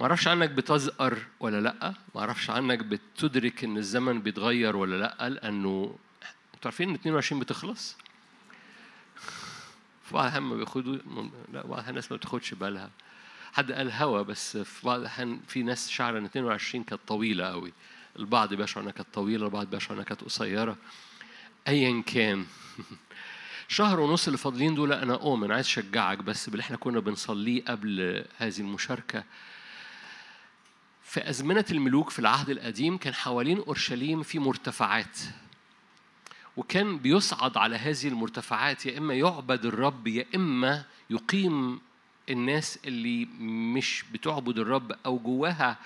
ما أعرفش عنك بتزقر ولا لأ. ما أعرفش عنك بتدرك إن الزمن بيتغير ولا لأ لأنه أنتوا عارفين إن 22 بتخلص؟ في بعض الأحيان ما بياخدوا لا بعض الناس ما بتاخدش بالها. حد قال هوا بس في بعض الأحيان في ناس شعر إن 22 كانت طويلة قوي البعض بيشعر إنها كانت طويلة البعض بيشعر إنها كانت قصيرة. أيا كان. شهر ونص اللي فاضلين دول أنا أؤمن عايز أشجعك بس باللي إحنا كنا بنصليه قبل هذه المشاركة في أزمنة الملوك في العهد القديم كان حوالين أورشليم في مرتفعات. وكان بيصعد على هذه المرتفعات يا إما يعبد الرب يا إما يقيم الناس اللي مش بتعبد الرب أو جواها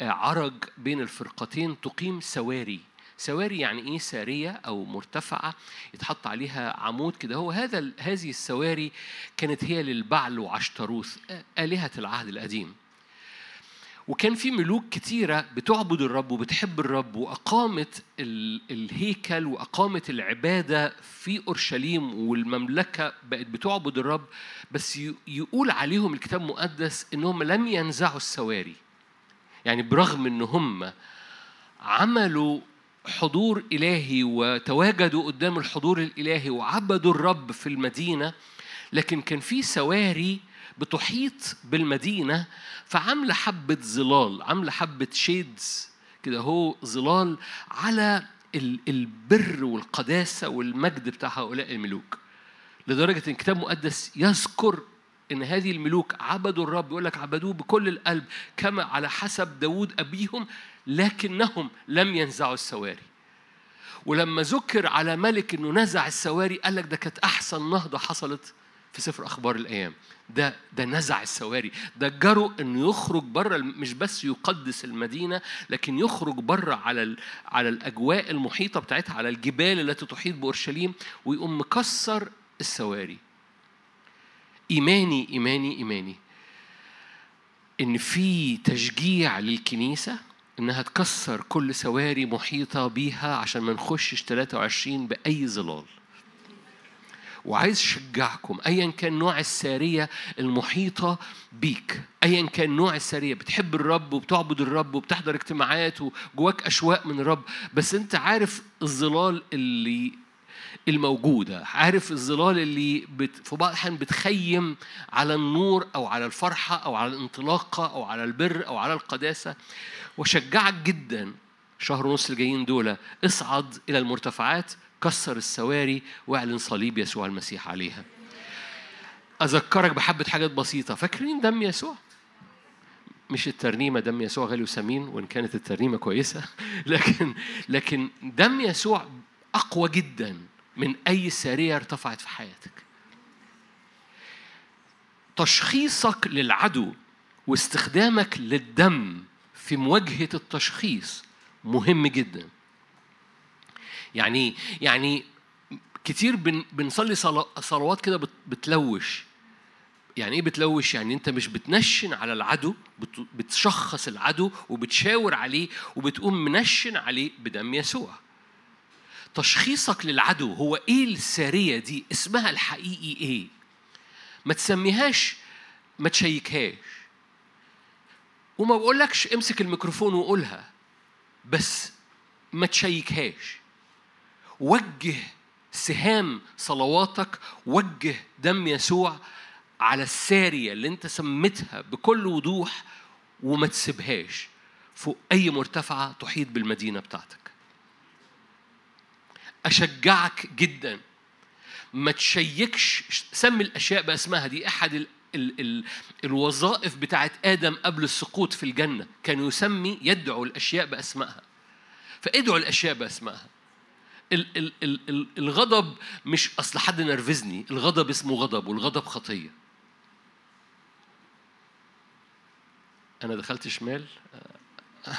عرج بين الفرقتين تقيم سواري. سواري يعني إيه؟ سارية أو مرتفعة يتحط عليها عمود كده. هو هذا هذه السواري كانت هي للبعل وعشتروث آلهة العهد القديم. وكان في ملوك كتيرة بتعبد الرب وبتحب الرب وأقامت الهيكل وأقامت العبادة في أورشليم والمملكة بقت بتعبد الرب بس يقول عليهم الكتاب المقدس إنهم لم ينزعوا السواري. يعني برغم إن هم عملوا حضور إلهي وتواجدوا قدام الحضور الإلهي وعبدوا الرب في المدينة لكن كان في سواري بتحيط بالمدينة فعاملة حبة ظلال عاملة حبة شيدز كده هو ظلال على البر والقداسة والمجد بتاع هؤلاء الملوك. لدرجة إن الكتاب المقدس يذكر إن هذه الملوك عبدوا الرب يقول لك عبدوه بكل القلب كما على حسب داود أبيهم لكنهم لم ينزعوا السواري. ولما ذكر على ملك إنه نزع السواري قال لك ده كانت أحسن نهضة حصلت في سفر أخبار الأيام. ده ده نزع السواري. ده جرؤ انه يخرج بره مش بس يقدس المدينة لكن يخرج بره على على الأجواء المحيطة بتاعتها على الجبال التي تحيط بأورشليم ويقوم مكسر السواري. إيماني إيماني إيماني. إن في تشجيع للكنيسة إنها تكسر كل سواري محيطة بيها عشان ما نخشش 23 بأي ظلال. وعايز أشجعكم. ايا كان نوع السارية المحيطة بيك ايا كان نوع السارية. بتحب الرب وبتعبد الرب وبتحضر اجتماعات وجواك أشواق من الرب بس أنت عارف الظلال اللي الموجودة عارف الظلال اللي بت... في بعض الأحيان بتخيم على النور أو على الفرحة أو على الانطلاقة أو على البر أو على القداسة. وشجعك جدا. شهر ونص الجايين دول اصعد إلى المرتفعات كسر السواري واعلن صليب يسوع المسيح عليها. أذكرك بحبة حاجات بسيطة. فاكرين دم يسوع؟ مش الترنيمة دم يسوع غالي وثمين وإن كانت الترنيمة كويسة. لكن لكن دم يسوع أقوى جدا من أي سارية ارتفعت في حياتك. تشخيصك للعدو واستخدامك للدم في مواجهة التشخيص مهم جدا. يعني يعني كتير بن بنصلي صلوات كده بتلوش. يعني إيه بتلوش؟ يعني أنت مش بتنشن على العدو بتشخص العدو وبتشاور عليه وبتقوم منشن عليه بدم يسوع. تشخيصك للعدو هو إيه الساريه دي؟ اسمها الحقيقي إيه؟ ما تسميهاش ما تشيكهاش. وما بقولكش امسك الميكروفون وقولها بس ما تشيكهاش. وجه سهام صلواتك وجه دم يسوع على السارية اللي انت سميتها بكل وضوح وما تسيبهاش فوق أي مرتفعة تحيط بالمدينة بتاعتك. أشجعك جدا. ما تشيكش سمي الأشياء باسمها دي أحد ال ال ال الوظائف بتاعت آدم قبل السقوط في الجنة. كان يسمي يدعو الأشياء بأسمائها فادعوا الأشياء بأسمائها الغضب مش أصل حد نرفزني الغضب اسمه غضب والغضب خطية. أنا دخلت شمال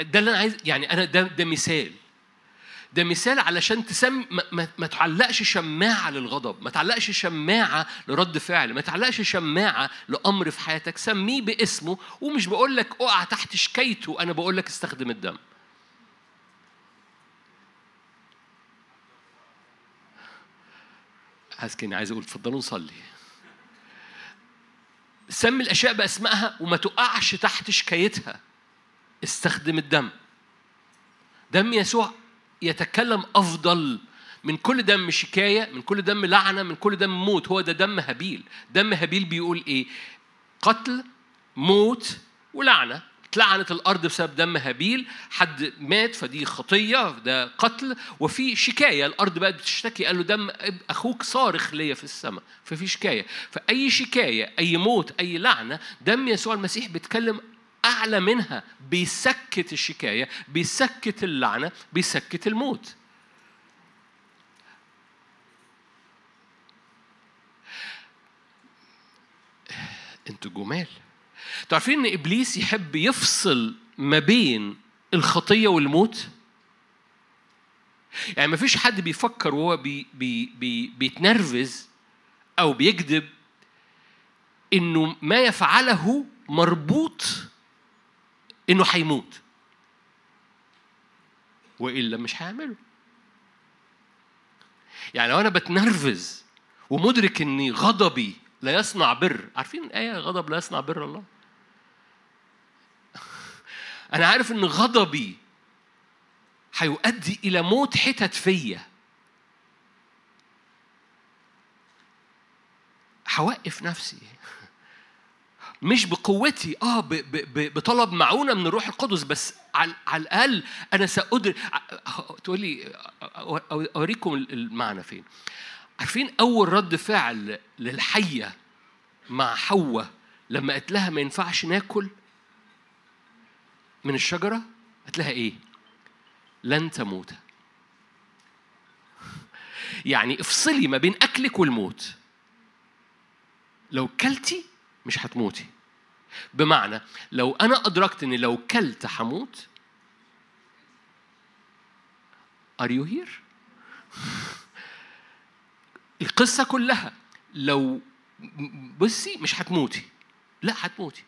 ده اللي أنا عايز يعني أنا ده ده مثال. ده مثال علشان تسمي ما, ما, تعلقش شماعة للغضب ما تعلقش شماعة لرد فعل ما تعلقش شماعة لأمر في حياتك سميه باسمه ومش بقول لك اقع تحت شكايته أنا بقول لك استخدم الدم. عايز كني عايز أقول اتفضلوا نصلي. سمي الأشياء بأسمائها وما تقعش تحت شكايتها. استخدم الدم. دم يسوع يتكلم أفضل من كل دم شكاية من كل دم لعنة من كل دم موت. هو ده دم هابيل. دم هابيل بيقول إيه؟ قتل موت ولعنة. اتلعنت الأرض بسبب دم هابيل حد مات فدي خطية ده قتل وفي شكاية الأرض بقت بتشتكي قال له دم أخوك صارخ ليا في السماء ففي شكاية. فأي شكاية أي موت أي لعنة دم يسوع المسيح بيتكلم أعلى منها بيسكت الشكاية بيسكت اللعنة بيسكت الموت. أنتوا جمال. تعرفين إن إبليس يحب يفصل ما بين الخطية والموت؟ يعني ما فيش حد بيفكر وهو بي بي بي بيتنرفز أو بيكذب إنه ما يفعله مربوط إنه هيموت. وإلا مش هيعمله. يعني لو أنا بتنرفز ومدرك إني غضبي لا يصنع بر عارفين الآية غضب لا يصنع بر الله أنا عارف إن غضبي هيؤدي إلى موت حتت فيا. هوقف نفسي. مش بقوتي آه ب ب بطلب معونة من الروح القدس بس على, على الأقل أنا سأدرك. تقول لي أوريكم المعنى فين. عارفين أول رد فعل للحية مع حواء لما قالت لها ما ينفعش ناكل؟ من الشجرة قالت لها إيه؟ لن تموت. يعني افصلي ما بين أكلك والموت. لو كلتي مش هتموتي. بمعنى لو أنا أدركت اني لو كلت هموت Are you here؟ القصة كلها لو بصي مش هتموتي. لا هتموتي.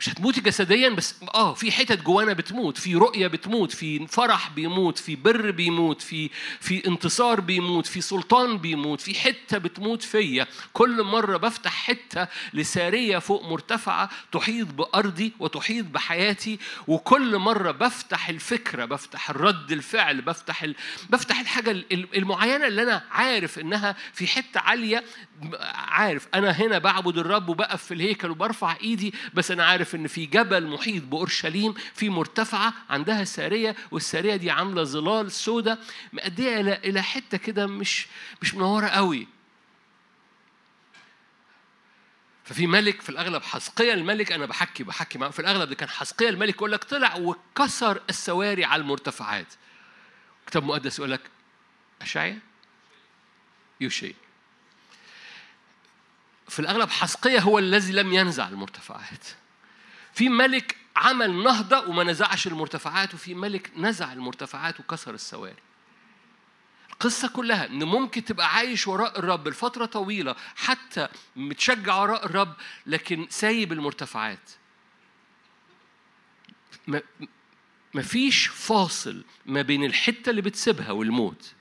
مش هتموتي جسديا بس آه في حتت جوانا بتموت في رؤية بتموت في فرح بيموت في بر بيموت في في انتصار بيموت في سلطان بيموت في حتة بتموت فيا. كل مرة بفتح حتة لسارية فوق مرتفعة تحيط بأرضي وتحيط بحياتي وكل مرة بفتح الفكرة بفتح الرد الفعل بفتح ال... بفتح الحاجة المعينة اللي أنا عارف إنها في حتة عالية عارف أنا هنا بعبد الرب وبقف في الهيكل وبرفع إيدي بس أنا عارف إن في جبل محيط بأورشليم في مرتفعة عندها سارية والسارية دي عاملة ظلال سودة. مأديه إلى إلى حتة كده مش مش منورة قوي. ففي ملك في الأغلب حسقية الملك أنا بحكي بحكي معه في الأغلب ده كان حسقية الملك يقول لك طلع وكسر السواري على المرتفعات. كتاب مقدس يقول لك اشعيا يوشي في الأغلب حسقية هو الذي لم ينزع المرتفعات. في ملك عمل نهضة وما نزعش المرتفعات وفي ملك نزع المرتفعات وكسر السواري. القصة كلها إن ممكن تبقى عايش وراء الرب لفترة طويلة حتى متشجع وراء الرب لكن سايب المرتفعات. مفيش فاصل ما بين الحتة اللي بتسيبها والموت.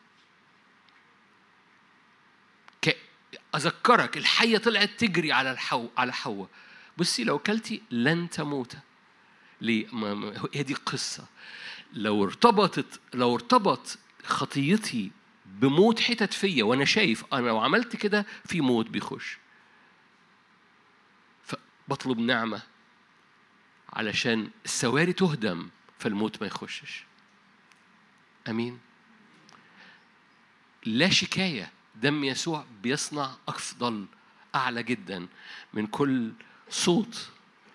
أذكرك الحية طلعت تجري على الحو على حواء. بصي لو كلتي لن تموت. ليه؟ هي دي قصة. لو ارتبطت لو ارتبط خطيتي بموت حتت فيا وأنا شايف أنا لو عملت كده في موت بيخش. فبطلب نعمة علشان السواري تهدم فالموت ما يخشش. أمين؟ لا شكاية. دم يسوع بيصنع أفضل أعلى جدا من كل صوت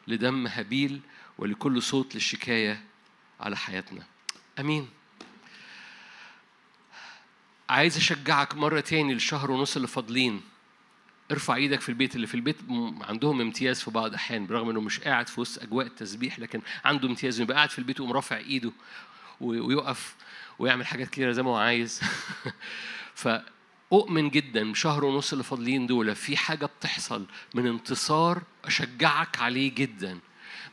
لدم هابيل ولكل صوت للشكاية على حياتنا. أمين. عايز أشجعك مرة تاني للشهر ونص اللي فاضلين. ارفع إيدك في البيت اللي في البيت. عندهم امتياز في بعض الاحيان برغم إنه مش قاعد في وسط أجواء التسبيح لكن عنده امتياز يبقى قاعد في البيت ويقوم رافع ايده ويقف ويعمل حاجات كتيرة زي ما هو عايز. ف أؤمن جدا شهر ونص اللي فاضلين دول في حاجة بتحصل من انتصار أشجعك عليه جدا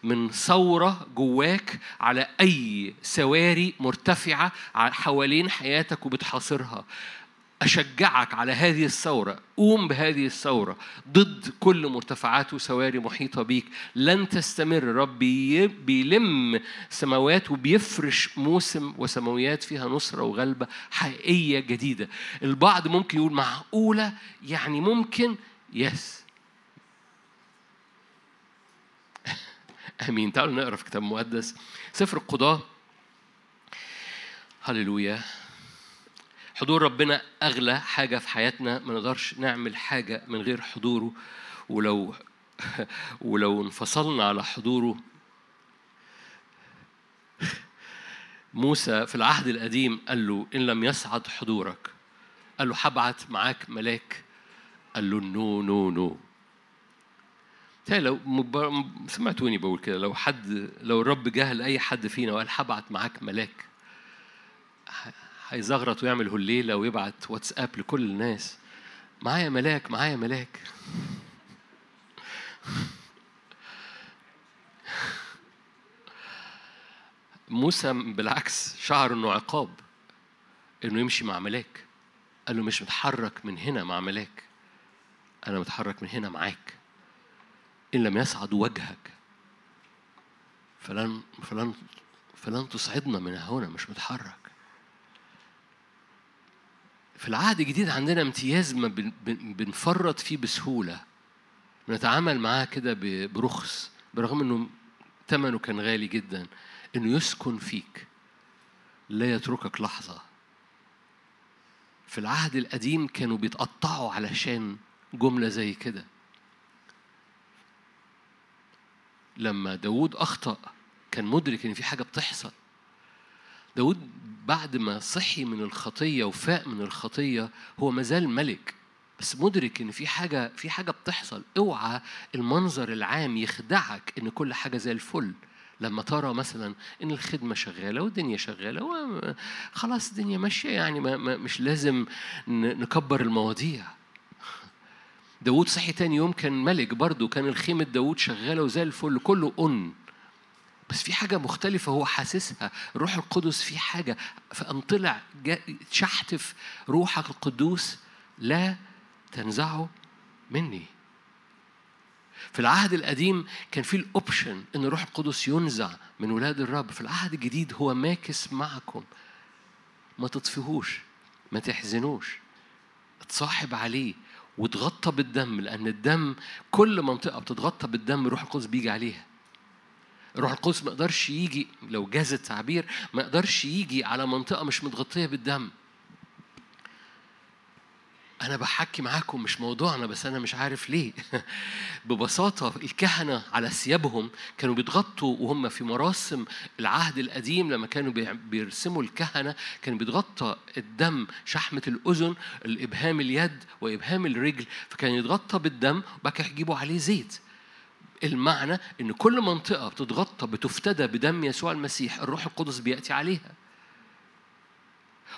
من ثورة جواك على أي سواري مرتفعة حوالين حياتك وبتحاصرها. أشجعك على هذه الثورة. قوم بهذه الثورة. ضد كل مرتفعات وسواري محيطة بيك. لن تستمر. رب بيلم سماوات وبيفرش موسم وسماويات فيها نصرة وغلبة حقيقية جديدة. البعض ممكن يقول معقولة؟ يعني ممكن؟ يس. آمين. تعالوا نقرأ في كتاب مقدس. سفر القضاة. هللويا. حضور ربنا أغلى حاجة في حياتنا ما نقدرش نعمل حاجة من غير حضوره. ولو ولو انفصلنا على حضوره. موسى في العهد القديم قال له إن لم يصعد حضورك. قال له هبعت معاك ملاك. قال له no no no. لو سمعتوني بقول كده لو حد لو الرب جه لأي حد فينا وقال هبعت معاك ملاك. هيزغرط ويعمل هليلة ويبعت واتساب لكل الناس. معايا ملاك معايا ملاك. موسى بالعكس شعر إنه عقاب إنه يمشي مع ملاك. قال له مش متحرك من هنا مع ملاك. أنا متحرك من هنا معاك. إن لم يصعد وجهك. فلن فلن فلن تصعدنا من هنا مش متحرك. في العهد الجديد عندنا امتياز ما بنفرط فيه بسهولة. بنتعامل معاه كده برخص برغم إنه ثمنه كان غالي جدا إنه يسكن فيك. لا يتركك لحظة. في العهد القديم كانوا بيتقطعوا علشان جملة زي كده. لما داود أخطأ كان مدرك إن في حاجة بتحصل. داود بعد ما صحي من الخطية وفاق من الخطية هو مازال ملك. بس مدرك إن في حاجة في حاجة بتحصل. اوعى المنظر العام يخدعك إن كل حاجة زي الفل. لما ترى مثلا إن الخدمة شغالة والدنيا شغالة خلاص الدنيا ماشية يعني ما مش لازم نكبر المواضيع. داود صحي تاني يوم كان ملك برضه كان الخيمة داود شغالة وزي الفل كله on. بس في حاجة مختلفة هو حاسسها. الروح القدس في حاجة. فأن طلع شحتف روحك القدوس لا تنزعه مني. في العهد القديم كان في ال option إن الروح القدس ينزع من ولاد الرب. في العهد الجديد هو ماكث معكم. ما تطفيهوش ما تحزنوش. اتصاحب عليه وتغطى بالدم لأن الدم كل منطقة بتتغطى بالدم الروح القدس بيجي عليها. الروح القدس ما يقدرش يجي لو جاز التعبير ما يقدرش يجي على منطقة مش متغطية بالدم. أنا بحكي معاكم مش موضوعنا بس أنا مش عارف ليه. ببساطة الكهنة على ثيابهم كانوا بيتغطوا وهم في مراسم العهد القديم لما كانوا بيرسموا الكهنة كان بيتغطى الدم شحمة الأذن الإبهام اليد وإبهام الرجل فكان يتغطى بالدم وبعد يجيبوا عليه زيت. المعنى إن كل منطقة بتتغطى بتفتدى بدم يسوع المسيح الروح القدس بيأتي عليها.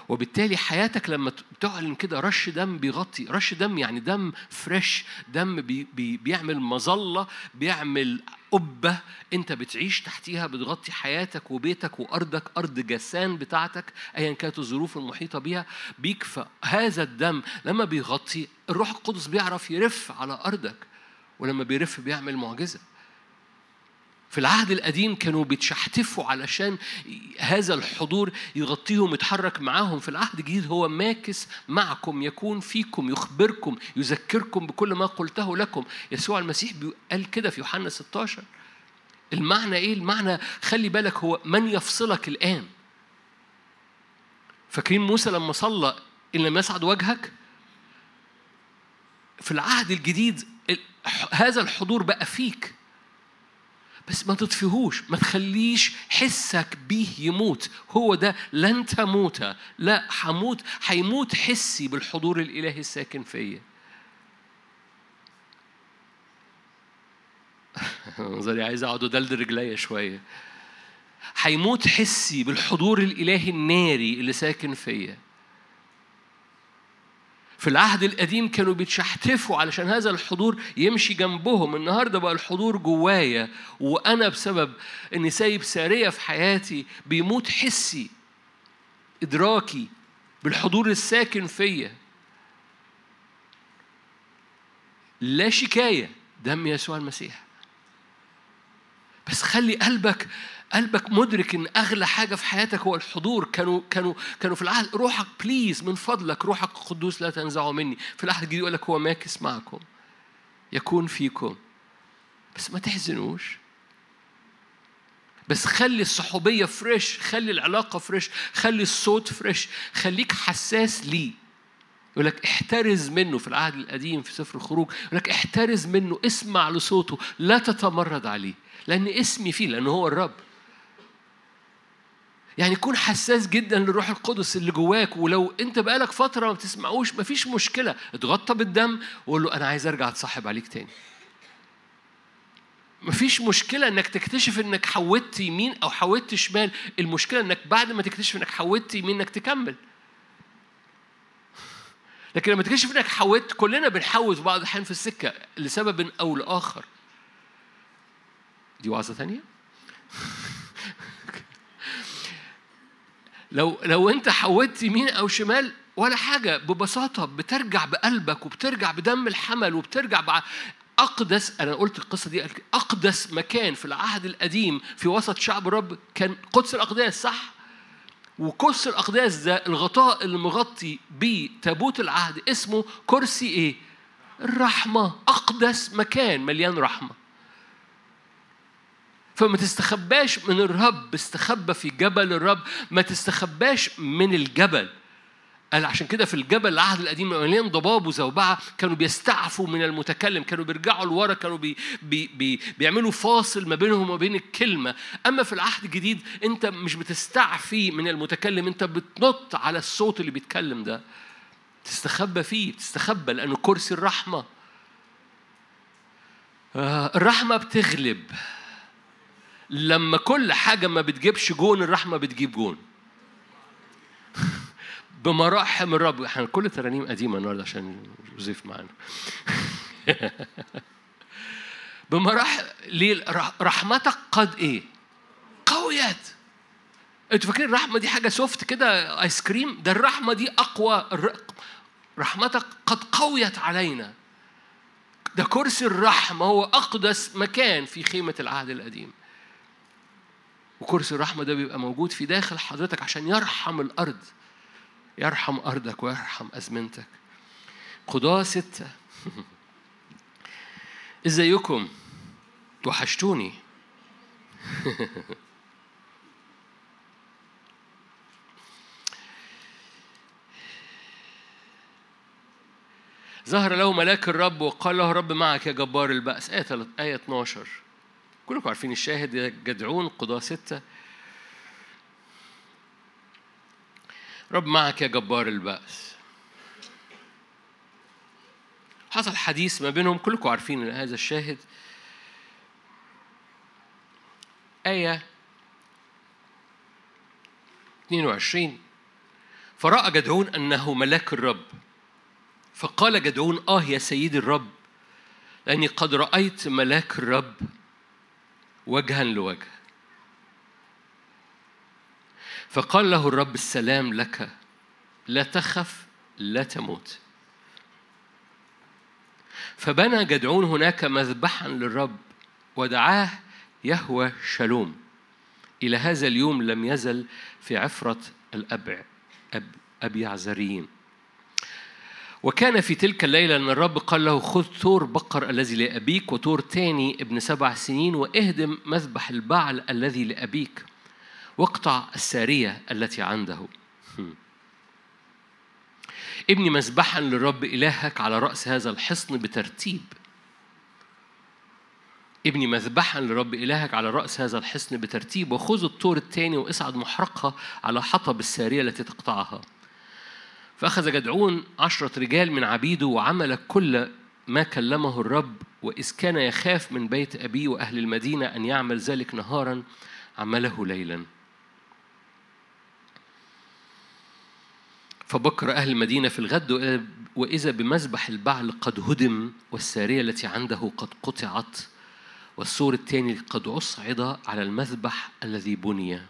وبالتالي حياتك لما تعلن كده رش دم بيغطي رش دم يعني دم fresh دم بي بي بيعمل مظلة بيعمل قبة أنت بتعيش تحتيها بتغطي حياتك وبيتك وأرضك أرض جاسان بتاعتك أيا كانت الظروف المحيطة بيها بيك فهذا الدم. لما بيغطي الروح القدس بيعرف يرف على أرضك. ولما بيرف بيعمل معجزة. في العهد القديم كانوا بيتشحتفوا علشان هذا الحضور يغطيهم يتحرك معاهم. في العهد الجديد هو ماكث معكم يكون فيكم يخبركم يذكركم بكل ما قلته لكم. يسوع المسيح قال كده في يوحنا 16 المعنى إيه؟ المعنى خلي بالك هو من يفصلك الآن. فاكرين موسى لما صلى إن لم يصعد وجهك؟ في العهد الجديد هذا الحضور بقى فيك. بس ما تطفيهوش ما تخليش حسك بيه يموت. هو ده لن تموت. لا حموت حيموت حسي بالحضور الإلهي الساكن فيا. نظري عايز أقعد أدلدل رجليا شوية. حيموت حسي بالحضور الإلهي الناري اللي ساكن فيا. في العهد القديم كانوا بيتشحتفوا علشان هذا الحضور يمشي جنبهم. النهارده بقى الحضور جوايا وأنا بسبب اني سايب سارية في حياتي بيموت حسي إدراكي بالحضور الساكن فيا. لا شكاية دم يسوع المسيح. بس خلي قلبك قلبك مدرك إن أغلى حاجة في حياتك هو الحضور. كانوا كانوا كانوا في العهد روحك please من فضلك روحك القدوس لا تنزعه مني. في العهد الجديد يقول لك هو ماكث معكم يكون فيكم. بس ما تحزنوش. بس خلي الصحوبية fresh خلي العلاقة fresh خلي الصوت fresh خليك حساس ليه. يقول لك احترز منه في العهد القديم في سفر الخروج يقول لك احترز منه اسمع لصوته لا تتمرد عليه لأن اسمي فيه لأنه هو الرب. يعني كون حساس جدا للروح القدس اللي جواك ولو أنت بقالك فترة ما بتسمعوش مفيش مشكلة اتغطى بالدم وقول له أنا عايز أرجع أتصاحب عليك تاني مفيش مشكلة إنك تكتشف إنك حودت يمين أو حودت شمال، المشكلة إنك بعد ما تكتشف إنك حودت يمين إنك تكمل. لكن لما تكتشف إنك حودت كلنا بنحود بعض الأحيان في السكة لسبب أو لآخر. دي وعظة ثانية؟ لو لو انت حودت يمين أو شمال ولا حاجة ببساطة بترجع بقلبك وبترجع بدم الحمل وبترجع بع... أقدس أنا قلت القصة دي أقدس مكان في العهد القديم في وسط شعب الرب كان قدس الأقداس صح؟ وقدس الأقداس ده الغطاء اللي مغطي العهد اسمه كرسي إيه؟ الرحمة أقدس مكان مليان رحمة فما تستخباش من الرب. استخبى في جبل الرب. ما تستخباش من الجبل. قال عشان كده في الجبل العهد القديم مليان ضباب وزوبعة كانوا بيستعفوا من المتكلم. كانوا بيرجعوا لورا. كانوا بي بي بي بيعملوا فاصل ما بينهم وما بين الكلمة. أما في العهد الجديد أنت مش بتستعفي من المتكلم. أنت بتنط على الصوت اللي بيتكلم ده. تستخبى فيه. تستخبى لأنه كرسي الرحمة. آه الرحمة بتغلب. لما كل حاجة ما بتجيبش جون الرحمة بتجيب جون. بمراحم الرب. إحنا كل ترانيم قديمة النهارده عشان يوزيف معانا. بمراحم ليه رحمتك قد إيه؟ قويت. أنتوا فاكرين الرحمة دي حاجة soft كده ايس كريم ده الرحمة دي أقوى رحمتك قد قويت علينا. ده كرسي الرحمة هو أقدس مكان في خيمة العهد القديم. وكرسي الرحمة ده بيبقى موجود في داخل حضرتك عشان يرحم الأرض. يرحم أرضك ويرحم أزمنتك. قضاة ستة. إزيكم؟ وحشتوني. ظهر له ملاك الرب وقال له رب معك يا جبار البأس. آية آية 12 كلكم عارفين الشاهد جدعون قضاة ستة. رب معك يا جبار البأس. حصل حديث ما بينهم كلكم عارفين هذا الشاهد. آية 22 فرأى جدعون أنه ملاك الرب. فقال جدعون آه يا سيدي الرب لأني قد رأيت ملاك الرب. وجها لوجه. فقال له الرب السلام لك لا تخف لا تموت. فبنى جدعون هناك مذبحا للرب ودعاه يهوى شالوم. إلى هذا اليوم لم يزل في عفرة الأب أب أبي عزريين وكان في تلك الليلة أن الرب قال له خذ ثور بقر الذي لأبيك وثور تاني ابن سبع سنين واهدم مذبح البعل الذي لأبيك. واقطع السارية التي عنده. ابني مذبحا للرب إلهك على رأس هذا الحصن بترتيب. ابني مذبحا لرب إلهك على رأس هذا الحصن بترتيب وخذ الطور الثاني وإصعد محرقها على حطب السارية التي تقطعها. فأخذ جدعون عشرة رجال من عبيده وعمل كل ما كلمه الرب وإذ كان يخاف من بيت أبيه وأهل المدينة أن يعمل ذلك نهارا عمله ليلا. فبكر أهل المدينة في الغد وإذا بمذبح البعل قد هدم والسارية التي عنده قد قطعت والسور الثاني قد أصعد على المذبح الذي بني.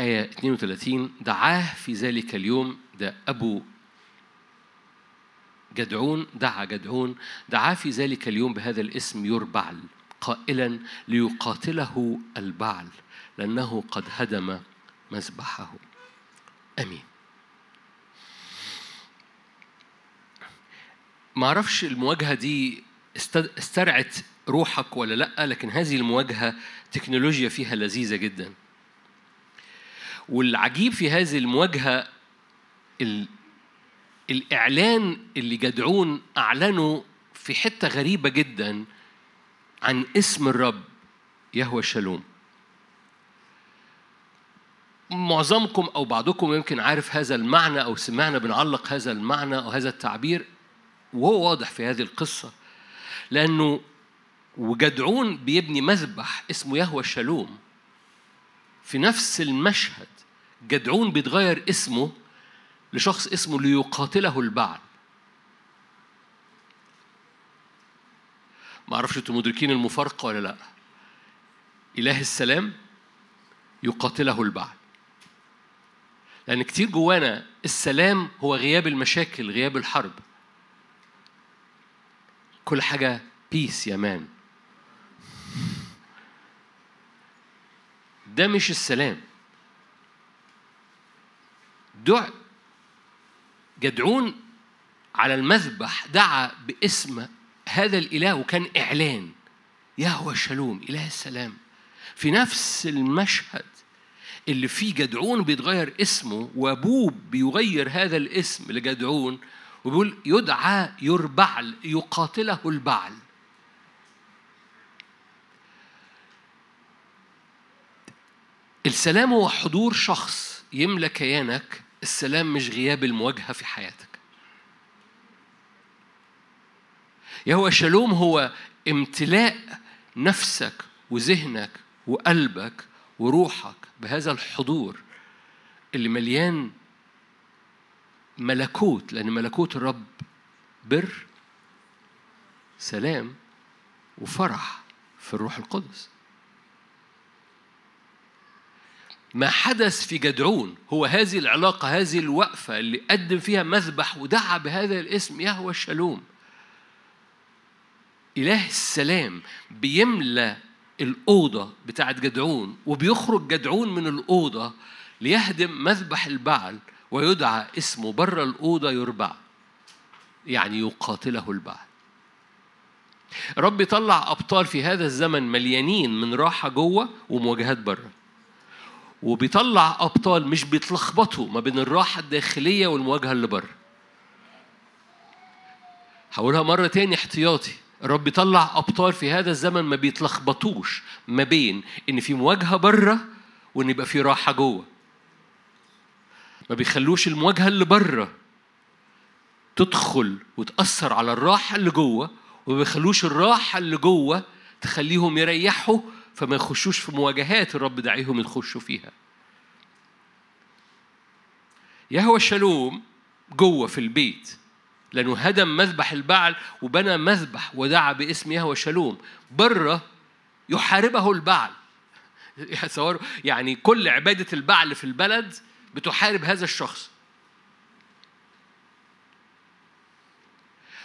آية 32 دعاه في ذلك اليوم ده أبو جدعون دعا جدعون دعا في ذلك اليوم بهذا الاسم يربعل قائلا ليقاتله البعل لأنه قد هدم مذبحه. آمين. ما أعرفش المواجهة دي استرعت روحك ولا لأ لكن هذه المواجهة تكنولوجيا فيها لذيذة جدا. والعجيب في هذه المواجهة ال... الإعلان اللي جدعون أعلنوا في حتة غريبة جدا عن اسم الرب يهوى شالوم. معظمكم أو بعضكم يمكن عارف هذا المعنى أو سمعنا بنعلق هذا المعنى أو هذا التعبير وهو واضح في هذه القصة. لأنه وجدعون بيبني مذبح اسمه يهوى الشالوم في نفس المشهد. جدعون بيتغير اسمه لشخص اسمه ليقاتله البعل ما أعرفش أنتم مدركين المفارقة ولا لا. إله السلام يقاتله البعل لأن كتير جوانا السلام هو غياب المشاكل غياب الحرب. كل حاجة بيس يا مان. ده مش السلام. دع جدعون على المذبح دعا باسم هذا الإله وكان إعلان. يهوى شالوم إله السلام. في نفس المشهد اللي فيه جدعون بيتغير اسمه وأبوه بيغير هذا الاسم لجدعون وبيقول يدعى يربعل يقاتله البعل. السلام هو حضور شخص يملى كيانك السلام مش غياب المواجهة في حياتك. يهوى شالوم هو امتلاء نفسك وذهنك وقلبك وروحك بهذا الحضور اللي مليان ملكوت لأن ملكوت الرب بر سلام وفرح في الروح القدس. ما حدث في جدعون. هو هذه العلاقة هذه الوقفة اللي قدم فيها مذبح ودعا بهذا الاسم يهوى الشالوم إله السلام بيملى الأوضة بتاعت جدعون وبيخرج جدعون من الأوضة ليهدم مذبح البعل ويدعى اسمه بره الأوضة يربع. يعني يقاتله البعل. رب يطلع أبطال في هذا الزمن مليانين من راحة جوة ومواجهات بره وبيطلع أبطال مش بيتلخبطوا ما بين الراحة الداخلية والمواجهة اللي بره. هقولها مرة تاني احتياطي. الرب بيطلع أبطال في هذا الزمن ما بيتلخبطوش ما بين إن في مواجهة بره وإن يبقى في راحة جوه. ما بيخلوش المواجهة اللي بره تدخل وتأثر على الراحة اللي جوه وما بيخلوش الراحة اللي جوه تخليهم يريحوا فما يخشوش في مواجهات الرب داعيهم يخشوا فيها. يهوى الشالوم جوه في البيت لأنه هدم مذبح البعل وبنى مذبح ودعا باسم يهوى شالوم برة يحاربه البعل. يعني كل عبادة البعل في البلد بتحارب هذا الشخص.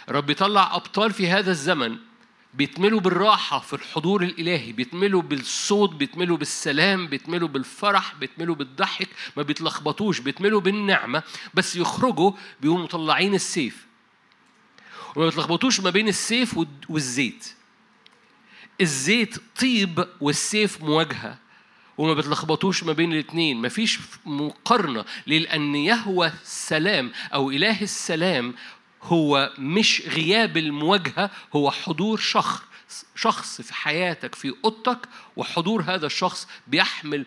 رب يطلع أبطال في هذا الزمن بيتملوا بالراحة في الحضور الإلهي بيتملوا بالصوت بيتملوا بالسلام بيتملوا بالفرح بيتملوا بالضحك ما بيتلخبطوش بيتملوا بالنعمة بس يخرجوا بيقوموا مطلعين السيف. وما بتلخبطوش ما بين السيف والزيت. الزيت طيب والسيف مواجهة. وما بتلخبطوش ما بين الاثنين مفيش مقارنة لأن يهوى السلام أو إله السلام هو مش غياب المواجهة هو حضور شخص شخص في حياتك في أوضتك وحضور هذا الشخص بيحمل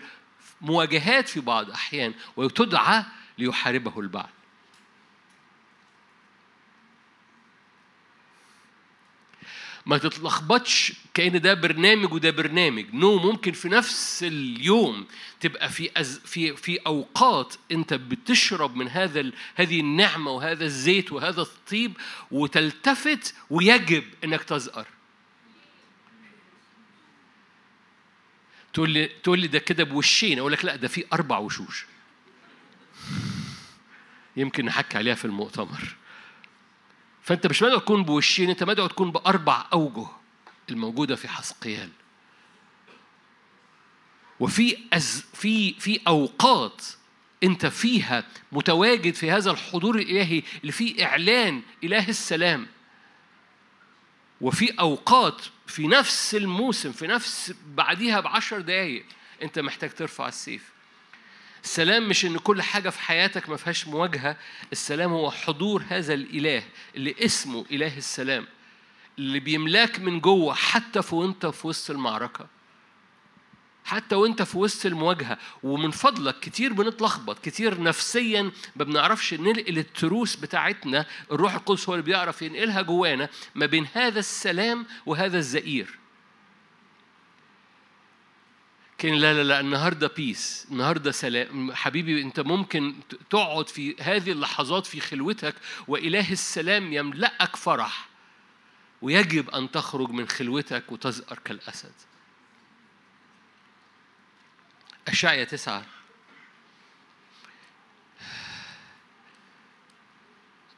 مواجهات في بعض الأحيان وتدعى ليحاربه البعض. ما تتلخبطش كأن ده برنامج وده برنامج. no no, ممكن في نفس اليوم تبقى في أز في في أوقات أنت بتشرب من هذا ال... هذه النعمة وهذا الزيت وهذا الطيب وتلتفت ويجب أنك تزأر. تقول لي تقول لي ده كده بوشين. أقول لك لا ده في أربع وشوش. يمكن نحكي عليها في المؤتمر. فانت مش مدعو تكون بوشين انت مدعو تكون بأربع أوجه الموجودة في حسقيال وفي أز في في أوقات انت فيها متواجد في هذا الحضور الإلهي اللي فيه إعلان إله السلام. وفي أوقات في نفس الموسم في نفس بعديها بعشر دقايق انت محتاج ترفع السيف. السلام مش إن كل حاجة في حياتك ما فيهاش مواجهة السلام هو حضور هذا الإله اللي اسمه إله السلام اللي بيملاك من جوه حتى في وأنت في وسط المعركة. حتى وأنت في وسط المواجهة ومن فضلك كتير بنتلخبط كتير نفسيا ما بنعرفش ننقل التروس بتاعتنا الروح القدس هو اللي بيعرف ينقلها جوانا ما بين هذا السلام وهذا الزئير. كان لا لا لا النهارده بيس النهارده سلام. حبيبي انت ممكن تقعد في هذه اللحظات في خلوتك وإله السلام يملأك فرح ويجب أن تخرج من خلوتك وتزأر كالأسد. أشعيا تسعة.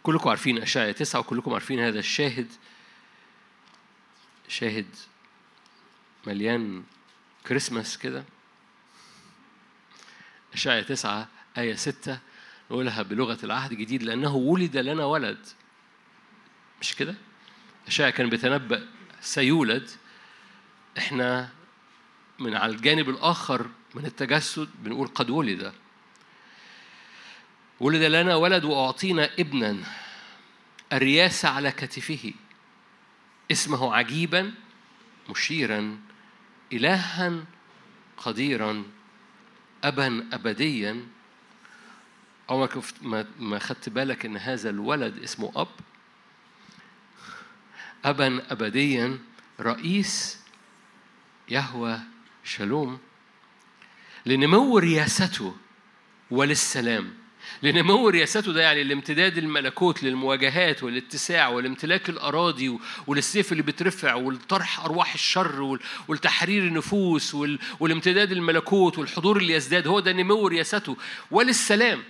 كلكم عارفين أشعيا تسعة وكلكم عارفين هذا الشاهد. شاهد مليان كريسماس كده. أشعيا تسعة آية ستة نقولها بلغة العهد الجديد لأنه ولد لنا ولد. مش كده؟ أشعيا كان بيتنبأ سيولد. إحنا من على الجانب الآخر من التجسد بنقول قد ولد. ولد لنا ولد وأعطينا ابنا. الرياسة على كتفه. اسمه عجيبا مشيرا. إلها قديرا أبا أبديا. ما ما خدت بالك إن هذا الولد اسمه أب؟ أبا أبديا رئيس يهوى شالوم. لنمو رياسته وللسلام. لنمو رياسته ده يعني الامتداد الملكوت للمواجهات والاتساع والامتلاك الأراضي والسيف اللي بيترفع والطرح أرواح الشر والتحرير النفوس والامتداد الملكوت والحضور اللي يزداد هو ده نمو رياسته. وللسلام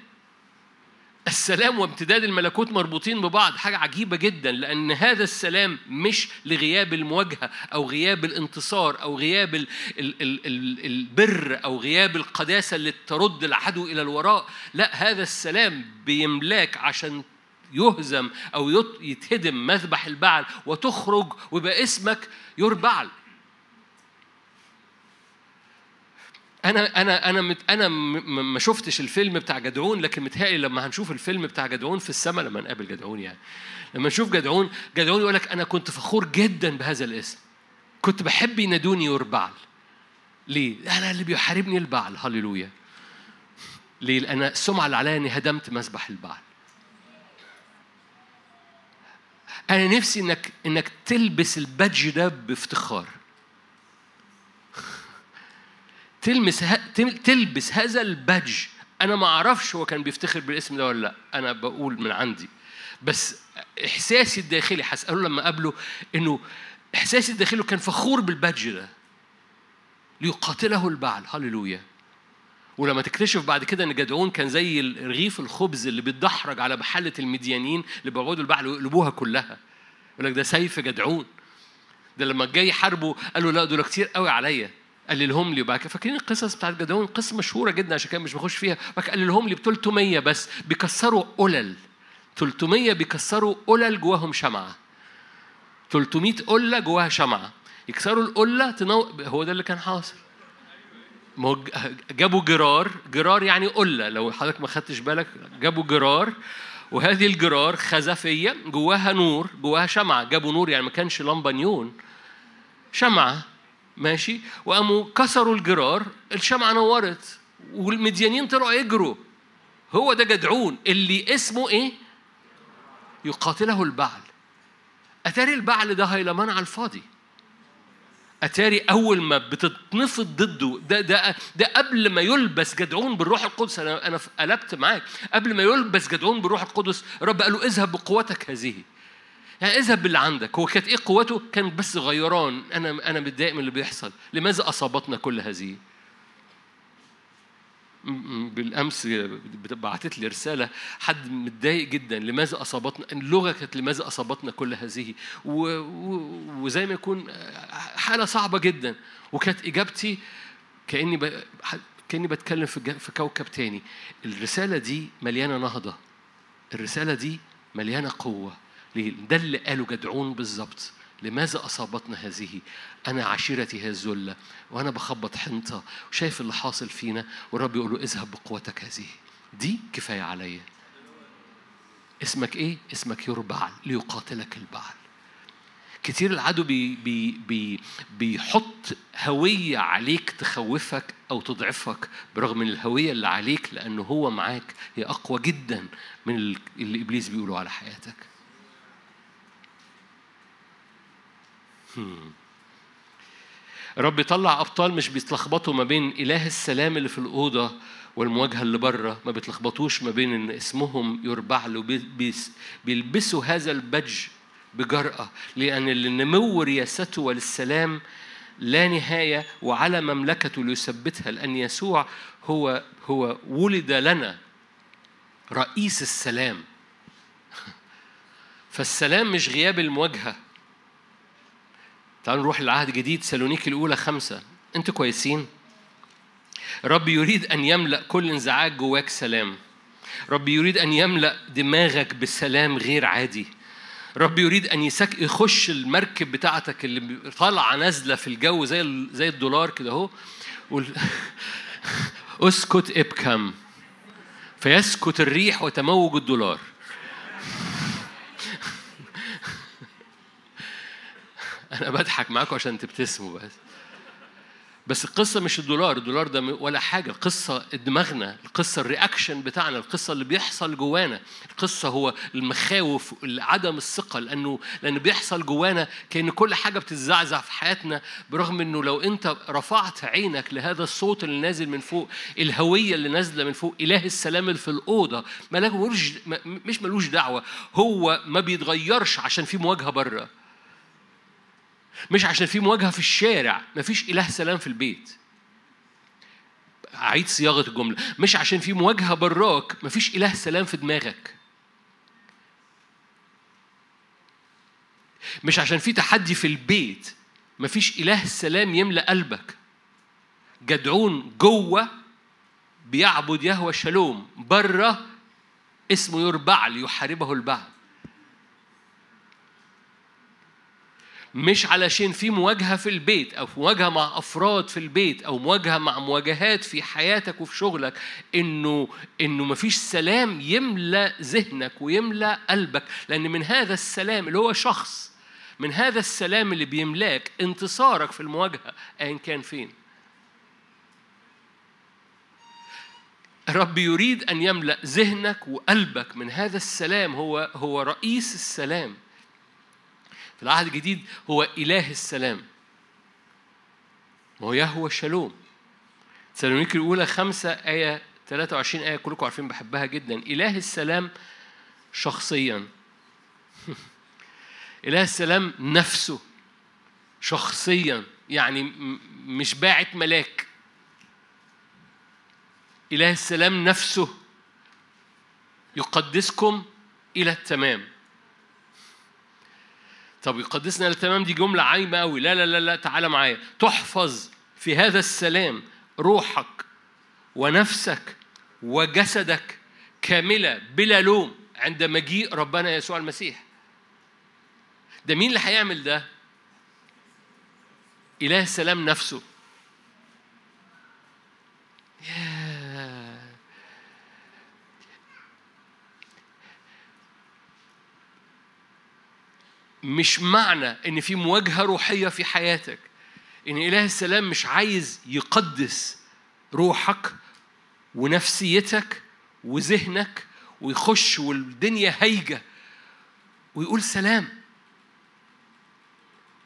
السلام وامتداد الملكوت مربوطين ببعض حاجة عجيبة جدا لأن هذا السلام مش لغياب المواجهة أو غياب الانتصار أو غياب ال ال ال ال البر أو غياب القداسة اللي ترد العدو إلى الوراء لا هذا السلام بيملاك عشان يهزم أو يتهدم مذبح البعل وتخرج ويبقى اسمك يربعل. أنا أنا أنا أنا ما شفتش الفيلم بتاع جدعون لكن متهيألي لما هنشوف الفيلم بتاع جدعون في السماء لما نقابل جدعون يعني. لما نشوف جدعون جدعون يقول لك أنا كنت فخور جدا بهذا الاسم. كنت بحب ينادوني يربعل. ليه؟ أنا اللي بيحاربني البعل. هللويا. ليه؟ لأن السمعة اللي عليا إني هدمت مسبح البعل. أنا نفسي إنك إنك تلبس ال badge ده بافتخار. تلمس ه... تلبس هذا ال badge أنا ما أعرفش هو كان بيفتخر بالاسم ده ولا لأ. أنا بقول من عندي. بس إحساسي الداخلي هساله لما اقابله إنه إحساسي الداخلي كان فخور بال badge ده. ليقاتله البعل. هللويا. ولما تكتشف بعد كده إن جدعون كان زي رغيف الخبز اللي بيتدحرج على محلة المديانين اللي بيقعدوا البعل ويقلبوها كلها. يقول لك ده سيف جدعون. ده لما جاي يحاربوا قالوا لا دول كتير قوي عليا. قللهم لي. وبعد فاكرين القصص بتاعت جدعون؟ قصة مشهورة جدا عشان كده مش بخش فيها. بعد قللهم لي ب 300 بس. بيكسروا قلل. 300 بيكسروا قلل جواهم شمعة. 300 قلة جواها شمعة. يكسروا القلة تنو... هو ده اللي كان حاصل. جابوا جرار. جرار يعني قلة. لو حضرتك ما خدتش بالك جابوا جرار. وهذه الجرار خزفية. جواها نور. جواها شمعة. جابوا نور يعني ما كانش لمبة نيون. شمعة. ماشي؟ وقاموا كسروا الجرار الشمعة نورت والمديانين طلعوا يجروا. هو ده جدعون اللي اسمه إيه؟ يقاتله البعل. أتاري البعل ده هيلمان على الفاضي. أتاري أول ما بتتنفض ضده ده ده ده قبل ما يلبس جدعون بالروح القدس. أنا أنا قلبت معاك. قبل ما يلبس جدعون بالروح القدس رب قال له اذهب بقوتك هذه. اذهب باللي عندك. هو كانت إيه قوته؟ كان بس غيران. أنا أنا متضايق من اللي بيحصل. لماذا أصابتنا كل هذه؟ بالأمس بعتت لي رسالة. حد متضايق جدا. لماذا أصابتنا؟ اللغة كانت لماذا أصابتنا كل هذه؟ و... وزي ما يكون حالة صعبة جدا. وكانت إجابتي كأني ب... كأني بتكلم في, في كوكب تاني. الرسالة دي مليانة نهضة. الرسالة دي مليانة قوة؟ ده اللي قاله جدعون بالظبط. لماذا أصابتنا هذه؟ أنا عشيرتي هي الذلة وأنا بخبط حنطة وشايف اللي حاصل فينا والرب يقول له اذهب بقوتك هذه. دي كفاية عليا. اسمك إيه؟ اسمك يربعل ليقاتلك البعل. كتير العدو بي بي بي بيحط هوية عليك تخوفك أو تضعفك برغم الهوية اللي عليك لأنه هو معاك هي أقوى جدا من اللي إبليس بيقوله على حياتك. رب يطلع أبطال مش بيتلخبطوا ما بين إله السلام اللي في الأوضة والمواجهة اللي بره ما بيتلخبطوش ما بين إن اسمهم يربع له بيلبسوا هذا البج بجرأة. لأن النمو رياسته وللسلام لا نهاية وعلى مملكته ليثبتها. لأن يسوع هو هو ولد لنا رئيس السلام. فالسلام مش غياب المواجهة. تعالوا نروح للعهد الجديد سالونيكي الأولى خمسة. أنتوا كويسين؟ رب يريد أن يملأ كل انزعاج جواك سلام. رب يريد أن يملأ دماغك بسلام غير عادي. رب يريد أن يسك يخش المركب بتاعتك اللي طالعة نازلة في الجو زي زي الدولار كده أهو أسكت ابكم. فيسكت الريح وتموج الدولار. أنا بضحك معاكم عشان تبتسموا بس. بس القصة مش الدولار الدولار ده ولا حاجة. القصة دماغنا القصة الرياكشن بتاعنا القصة اللي بيحصل جوانا. القصة هو المخاوف عدم الثقة لأنه لأنه بيحصل جوانا كأن كل حاجة بتتزعزع في حياتنا برغم إنه لو أنت رفعت عينك لهذا الصوت اللي نازل من فوق الهوية اللي نازلة من فوق إله السلام اللي في الأوضة ملوش مش ملوش دعوة. هو ما بيتغيرش عشان في مواجهة بره مش عشان في مواجهة في الشارع مفيش إله سلام في البيت. أعيد صياغة الجملة. مش عشان في مواجهة براك مفيش إله سلام في دماغك. مش عشان في تحدي في البيت مفيش إله سلام يملأ قلبك. جدعون جوة بيعبد يهوى شالوم. برة اسمه يربعل يحاربه البعل مش علشان في مواجهة في البيت أو مواجهة مع أفراد في البيت أو مواجهة مع مواجهات في حياتك وفي شغلك إنه إنه مفيش سلام يملأ ذهنك ويملأ قلبك. لأن من هذا السلام اللي هو شخص من هذا السلام اللي بيملاك انتصارك في المواجهة أيا كان فين؟ الرب يريد أن يملأ ذهنك وقلبك. من هذا السلام هو هو رئيس السلام. في العهد الجديد هو إله السلام. وهو يهوى شالوم. سالونيكي الأولى خمسة آية 23 آية كلكم عارفين بحبها جدا. إله السلام شخصيا. إله السلام نفسه شخصيا يعني مش باعت ملاك. إله السلام نفسه يقدسكم إلى التمام. طب يقدسنا للتمام دي جملة عايمة قوي لا لا لا لا تعالى معايا. تحفظ في هذا السلام روحك ونفسك وجسدك كاملة بلا لوم عند مجيء ربنا يسوع المسيح. ده مين اللي هيعمل ده؟ إله السلام نفسه. مش معنى إن في مواجهة روحية في حياتك. إن إله السلام مش عايز يقدس روحك ونفسيتك وذهنك ويخش والدنيا هايجه ويقول سلام.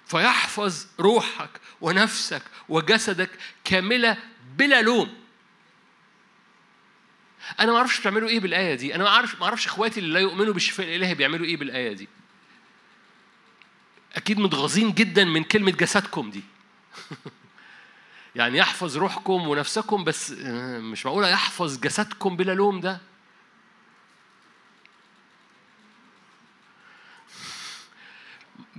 فيحفظ روحك ونفسك وجسدك كاملة بلا لوم. أنا ما أعرفش بتعملوا إيه بالآية دي. أنا ما أعرفش ما أعرفش إخواتي اللي لا يؤمنوا بالشفاء الإلهي بيعملوا إيه بالآية دي. أكيد متغاظين جدا من كلمة جسدكم دي. يعني يحفظ روحكم ونفسكم بس آه، مش معقولة يحفظ جسدكم بلا لوم ده؟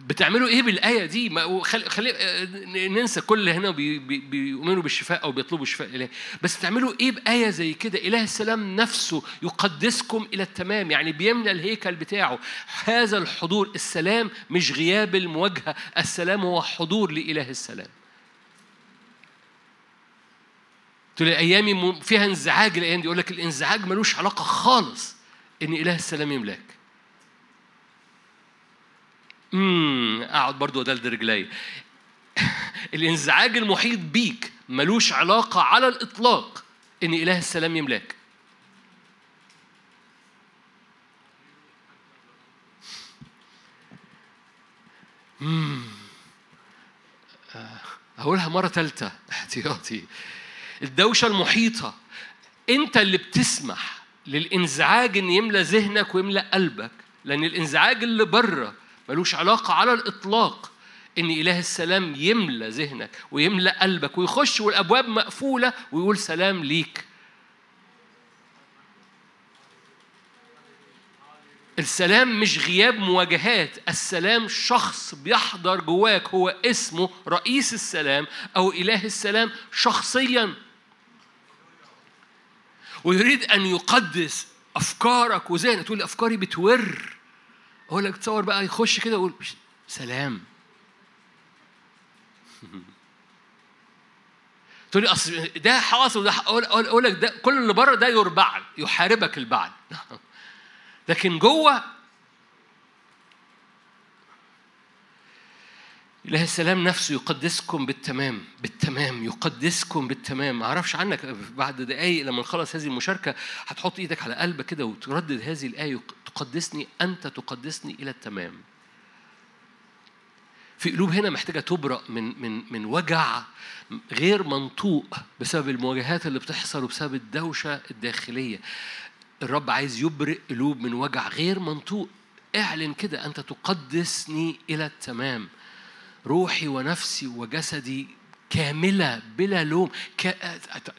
بتعملوا إيه بالآية دي؟ ما خلي, خلي آه، ننسى كل هنا بي بي بيؤمنوا بالشفاء أو بيطلبوا الشفاء إليه. بس بتعملوا إيه بآية زي كده؟ إله السلام نفسه يقدسكم إلى التمام يعني بيملى الهيكل بتاعه. هذا الحضور السلام مش غياب المواجهة السلام هو حضور لإله السلام. تقول أيامي فيها انزعاج الأيام دي. يقول لك الانزعاج ملوش علاقة خالص إن إله السلام يملأك. امم اقعد برضو ادلدل رجلي. الانزعاج المحيط بيك ملوش علاقة على الإطلاق إن إله السلام يملاك. امم هقولها مرة ثالثة احتياطي. الدوشة المحيطة. أنت اللي بتسمح للانزعاج إن يملى ذهنك ويملى قلبك لأن الانزعاج اللي بره ملوش علاقة على الإطلاق. إن إله السلام يملى ذهنك ويملى قلبك ويخش والأبواب مقفولة ويقول سلام ليك. السلام مش غياب مواجهات السلام شخص بيحضر جواك هو اسمه رئيس السلام أو إله السلام شخصيا. ويريد أن يقدس أفكارك وذهنك تقول أفكاري بتور. أقول لك تصور بقى يخش كده يقول سلام. تقول لي أصل ده حاصل وده أقول لك ده كل اللي بره ده يربع يحاربك البعل لكن جوه إله السلام نفسه يقدسكم بالتمام بالتمام يقدسكم بالتمام. ما أعرفش عنك بعد دقايق لما نخلص هذه المشاركة هتحط إيدك على قلبك كده وتردد هذه الآية تقدسني أنت تقدسني إلى التمام. في قلوب هنا محتاجة تبرأ من من من وجع غير منطوق بسبب المواجهات اللي بتحصل وبسبب الدوشة الداخلية. الرب عايز يبرئ قلوب من وجع غير منطوق. اعلن كده أنت تقدسني إلى التمام. روحي ونفسي وجسدي كاملة بلا لوم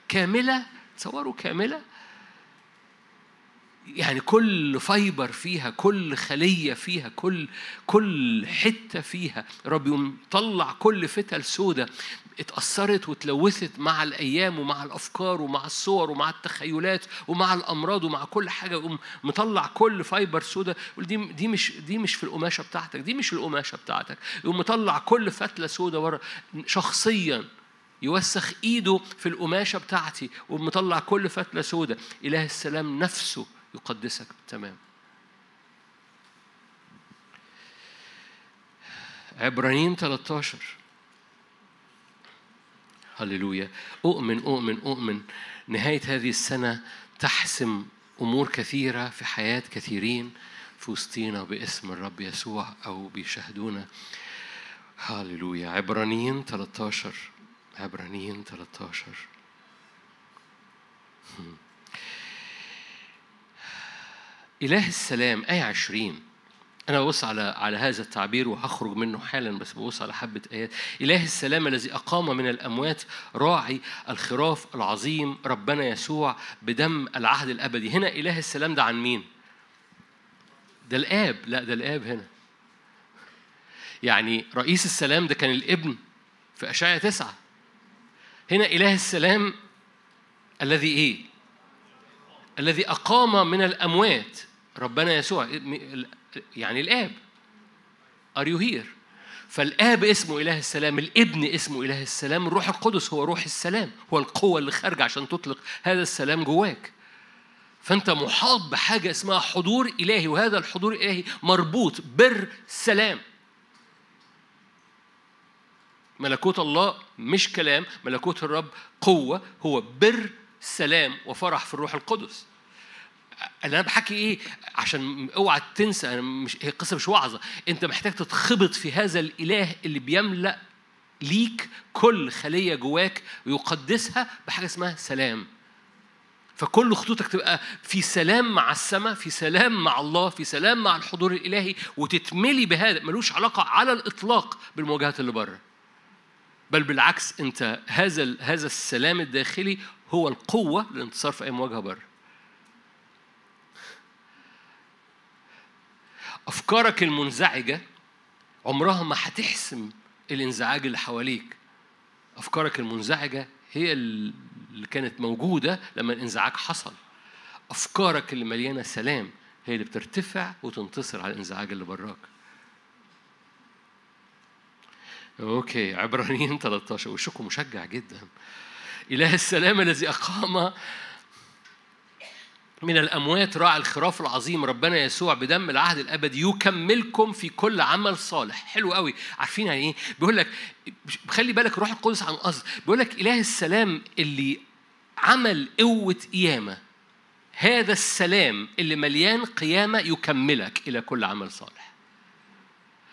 كاملة؟ تصوروا كاملة؟ يعني كل fiber فيها كل خلية فيها كل كل حتة فيها. رب يقوم طلع كل فتلة سودة. اتأثرت وتلوثت مع الأيام ومع الأفكار ومع الصور ومع التخيلات ومع الأمراض ومع كل حاجة يقوم مطلع كل fiber يقول دي دي مش دي مش في القماشة بتاعتك دي مش القماشة بتاعتك. يقوم مطلع كل فتلة سودة ورا شخصيا يوسخ إيده في القماشة بتاعتي ومطلع كل فتلة سودة إله السلام نفسه يقدسك تمام. عبرانيين 13 هللويا. أؤمن أؤمن أؤمن. نهاية هذه السنة تحسم أمور كثيرة في حياة كثيرين. في وسطينا باسم الرب يسوع أو بيشاهدونا هللويا. عبرانيين 13 عبرانيين 13 إله السلام آية عشرين. أنا ببص على على هذا التعبير وهخرج منه حالا بس ببص على حبة آيات. إله السلام الذي أقام من الأموات راعي الخراف العظيم ربنا يسوع بدم العهد الأبدي. هنا إله السلام ده عن مين؟ ده الآب. لا ده الآب هنا. يعني رئيس السلام ده كان الابن في أشعيا تسعة. هنا إله السلام الذي إيه؟ الذي أقام من الأموات. ربنا يسوع. يعني الآب. Are you here؟ فالآب اسمه إله السلام الابن اسمه إله السلام الروح القدس هو روح السلام هو القوة اللي خارجة عشان تطلق هذا السلام جواك. فأنت محاط بحاجة اسمها حضور إلهي وهذا الحضور الإلهي مربوط بر سلام ملكوت الله مش كلام ملكوت الرب قوة هو بر سلام وفرح في الروح القدس. اللي أنا بحكي إيه عشان أوعى تنسى أنا مش هي القصة مش وعظه أنت محتاج تتخبط في هذا الإله اللي بيملأ ليك كل خلية جواك ويقدسها بحاجة اسمها سلام. فكل خطوطك تبقى في سلام مع السماء في سلام مع الله في سلام مع الحضور الإلهي وتتملي بهذا. ملوش علاقة على الإطلاق بالمواجهات اللي بره. بل بالعكس أنت هذا هذا السلام الداخلي هو القوة للانتصار في أي مواجهة بره. أفكارك المنزعجة عمرها ما هتحسم الانزعاج اللي حواليك. أفكارك المنزعجة هي اللي كانت موجودة لما الانزعاج حصل. أفكارك اللي مليانة سلام هي اللي بترتفع وتنتصر على الانزعاج اللي براك. أوكي عبرانيين 13 وشكو مشجع جدا. إله السلام الذي أقام من الأموات راعي الخراف العظيم ربنا يسوع بدم العهد الأبدي يكملكم في كل عمل صالح. حلو قوي. عارفين يعني إيه؟ بيقول لك خلي بالك روح القدس عن قصد بيقول لك إله السلام اللي عمل قوة قيامة هذا السلام اللي مليان قيامة يكملك إلى كل عمل صالح.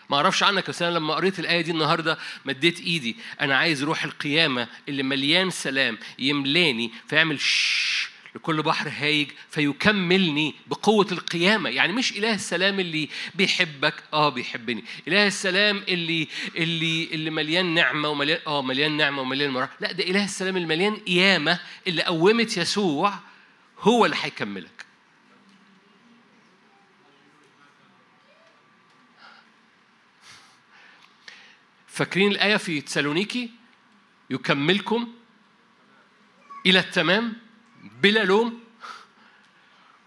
ما أعرفش عنك بس أنا لما قريت الآية دي النهارده مديت إيدي. أنا عايز روح القيامة اللي مليان سلام يملاني فيعمل شش لكل بحر هايج فيكملني بقوة القيامة. يعني مش إله السلام اللي بيحبك آه بيحبني. إله السلام اللي اللي اللي مليان نعمة ومليان آه مليان نعمة ومليان مرح لا ده إله السلام اللي مليان قيامة اللي قومت يسوع هو اللي هيكملك. فاكرين الآية في تسالونيكي؟ يكملكم إلى التمام؟ بلا لوم.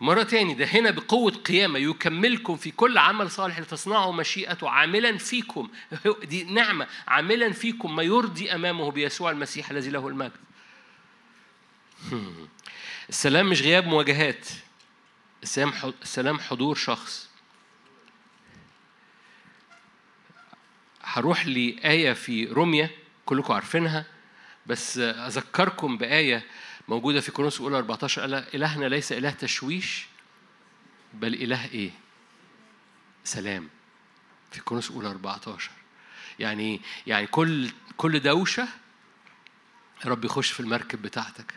مرة تاني ده هنا بقوة قيامة يكملكم في كل عمل صالح لتصنعوا مشيئته عاملا فيكم. دي نعمة عاملا فيكم ما يرضي أمامه بيسوع المسيح الذي له المجد. السلام مش غياب مواجهات. السلام السلام حضور شخص. هروح لآية في روميا كلكم عارفينها بس أذكركم بآية موجودة في كورنثوس الأولى 14 قال إلهنا ليس إله تشويش بل إله إيه؟ سلام. في كورنثوس الأولى 14 يعني يعني كل كل دوشة رب يخش في المركب بتاعتك.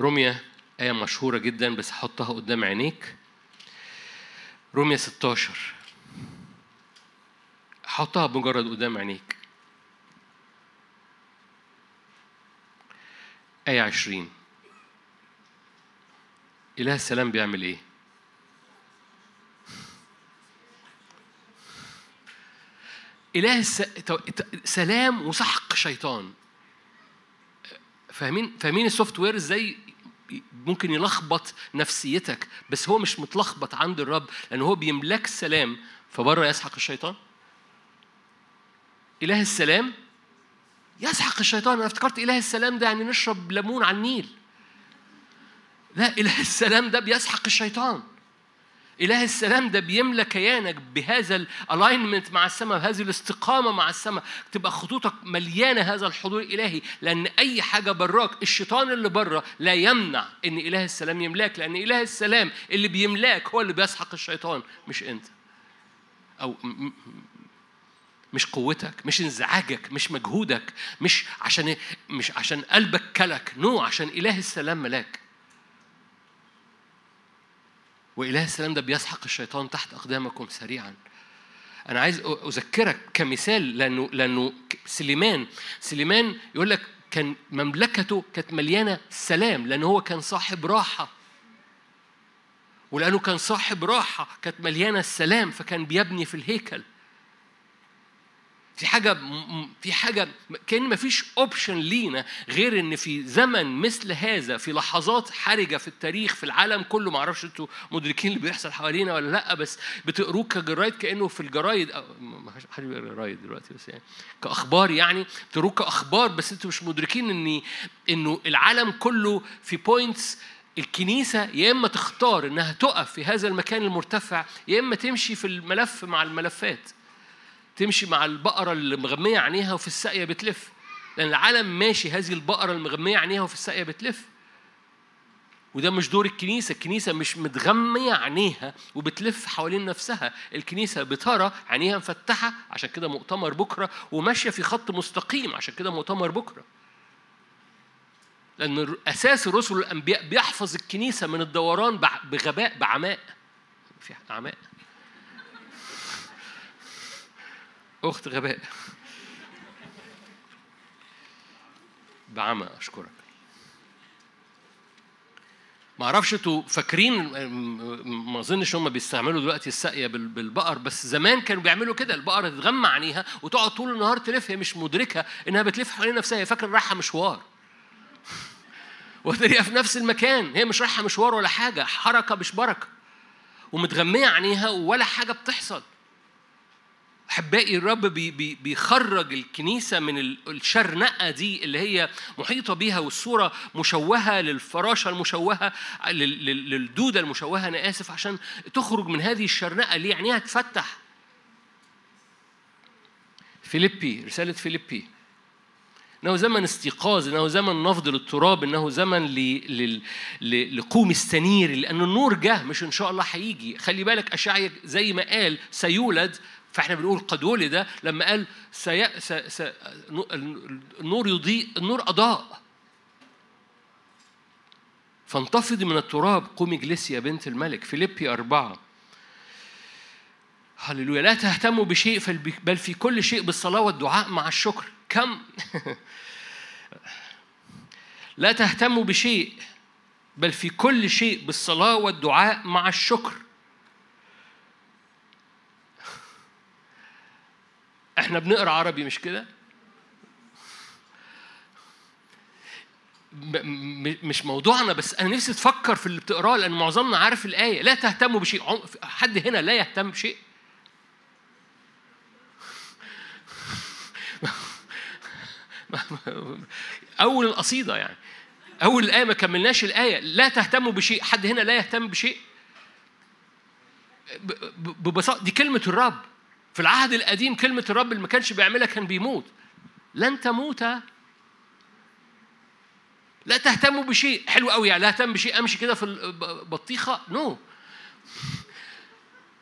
روميا آية مشهورة جدا بس حطها قدام عينيك. روميا 16 حطها بمجرد قدام عينيك. آية عشرين. إله السلام بيعمل إيه؟ إله الس... سلام وسحق شيطان. فاهمين؟ فاهمين ال software إزاي ممكن يلخبط نفسيتك بس هو مش متلخبط عند الرب لأن هو بيملك السلام فبره يسحق الشيطان؟ إله السلام يسحق الشيطان. أنا افتكرت إله السلام ده يعني نشرب ليمون على النيل. لا إله السلام ده بيسحق الشيطان. إله السلام ده بيملى كيانك بهذا ال alignment مع السماء بهذه الاستقامة مع السماء. تبقى خطوطك مليانة هذا الحضور الإلهي لأن أي حاجة براك الشيطان اللي بره لا يمنع إن إله السلام يملاك لأن إله السلام اللي بيملاك هو اللي بيسحق الشيطان مش أنت. أو مش قوتك مش انزعاجك مش مجهودك مش عشان مش عشان قلبك كلك نو عشان إله السلام ملاك. وإله السلام ده بيسحق الشيطان تحت أقدامكم سريعا. أنا عايز أذكرك كمثال لأنه لأنه سليمان سليمان يقول لك كان مملكته كانت مليانة سلام لأنه هو كان صاحب راحة. ولأنه كان صاحب راحة كانت مليانة السلام فكان بيبني في الهيكل. في حاجة في حاجة كأن مفيش أوبشن لينا غير إن في زمن مثل هذا في لحظات حرجة في التاريخ في العالم كله معرفش أنتوا مدركين اللي بيحصل حوالينا ولا لأ بس بتقروه كجرايد كأنه في الجرايد ما حد جرايد دلوقتي بس يعني كأخبار يعني بتقروه كأخبار بس أنتوا مش مدركين إن إنه العالم كله في points الكنيسة يا إما تختار إنها تقف في هذا المكان المرتفع يا إما تمشي في الملف مع الملفات. تمشي مع البقرة اللي مغمية عينيها وفي الساقية بتلف. لأن العالم ماشي هذه البقرة المغمية عينيها وفي الساقية بتلف. وده مش دور الكنيسة. الكنيسة مش متغمية عينيها وبتلف حوالين نفسها. الكنيسة بترى عينيها مفتحة عشان كده مؤتمر بكرة وماشية في خط مستقيم عشان كده مؤتمر بكرة. لأن أساس الرسل والأنبياء بيحفظ الكنيسة من الدوران بغباء بعماء. في عماء أخت غباء. بعمى أشكرك. ما أعرفش أنتوا فاكرين ما أظنش هم بيستعملوا دلوقتي الساقية بالبقر بس زمان كانوا بيعملوا كده. البقره تتغمى عينيها وتقعد طول النهار تلف هي مش مدركة إنها بتلف حوالين نفسها هي فاكرة رايحة مشوار. وتلاقيها في نفس المكان هي مش رايحة مشوار ولا حاجة حركة مش بركة. ومتغمية عينيها ولا حاجة بتحصل. أحبائي الرب بي بي بيخرج الكنيسة من الشرنقة دي اللي هي محيطة بيها والصورة مشوهة للفراشة المشوهة للدودة المشوهة. أنا آسف عشان تخرج من هذه الشرنقة اللي عينيها تفتح. فيليبي رسالة فيليبي. إنه زمن استيقاظ إنه زمن نفض للتراب إنه زمن لقومي استنيري لأن النور جه. مش إن شاء الله هيجي. خلي بالك اشعيا زي ما قال سيولد فاحنا بنقول قد ولد لما قال سي... س... س... النور يضيء النور أضاء. فانتفضي من التراب قومي اجلسي يا بنت الملك. فيليبي أربعة. هللويا. لا تهتموا بشيء بل في كل شيء بالصلاة والدعاء مع الشكر. كم؟ لا تهتموا بشيء بل في كل شيء بالصلاة والدعاء مع الشكر. إحنا بنقرأ عربي مش كده؟ مش موضوعنا بس أنا نفسي تفكر في اللي بتقراه لأن معظمنا عارف الآية. لا تهتموا بشيء. حد هنا لا يهتم بشيء؟ أول القصيدة يعني. أول الآية ما كملناش الآية. لا تهتموا بشيء. حد هنا لا يهتم بشيء؟ ببساطة دي كلمة الرب. في العهد القديم كلمة الرب اللي ما كانش بيعملها كان بيموت. لن تموت. لا تهتموا بشيء. حلو قوي يعني. لا اهتم بشيء. امشي كده في البطيخه نو.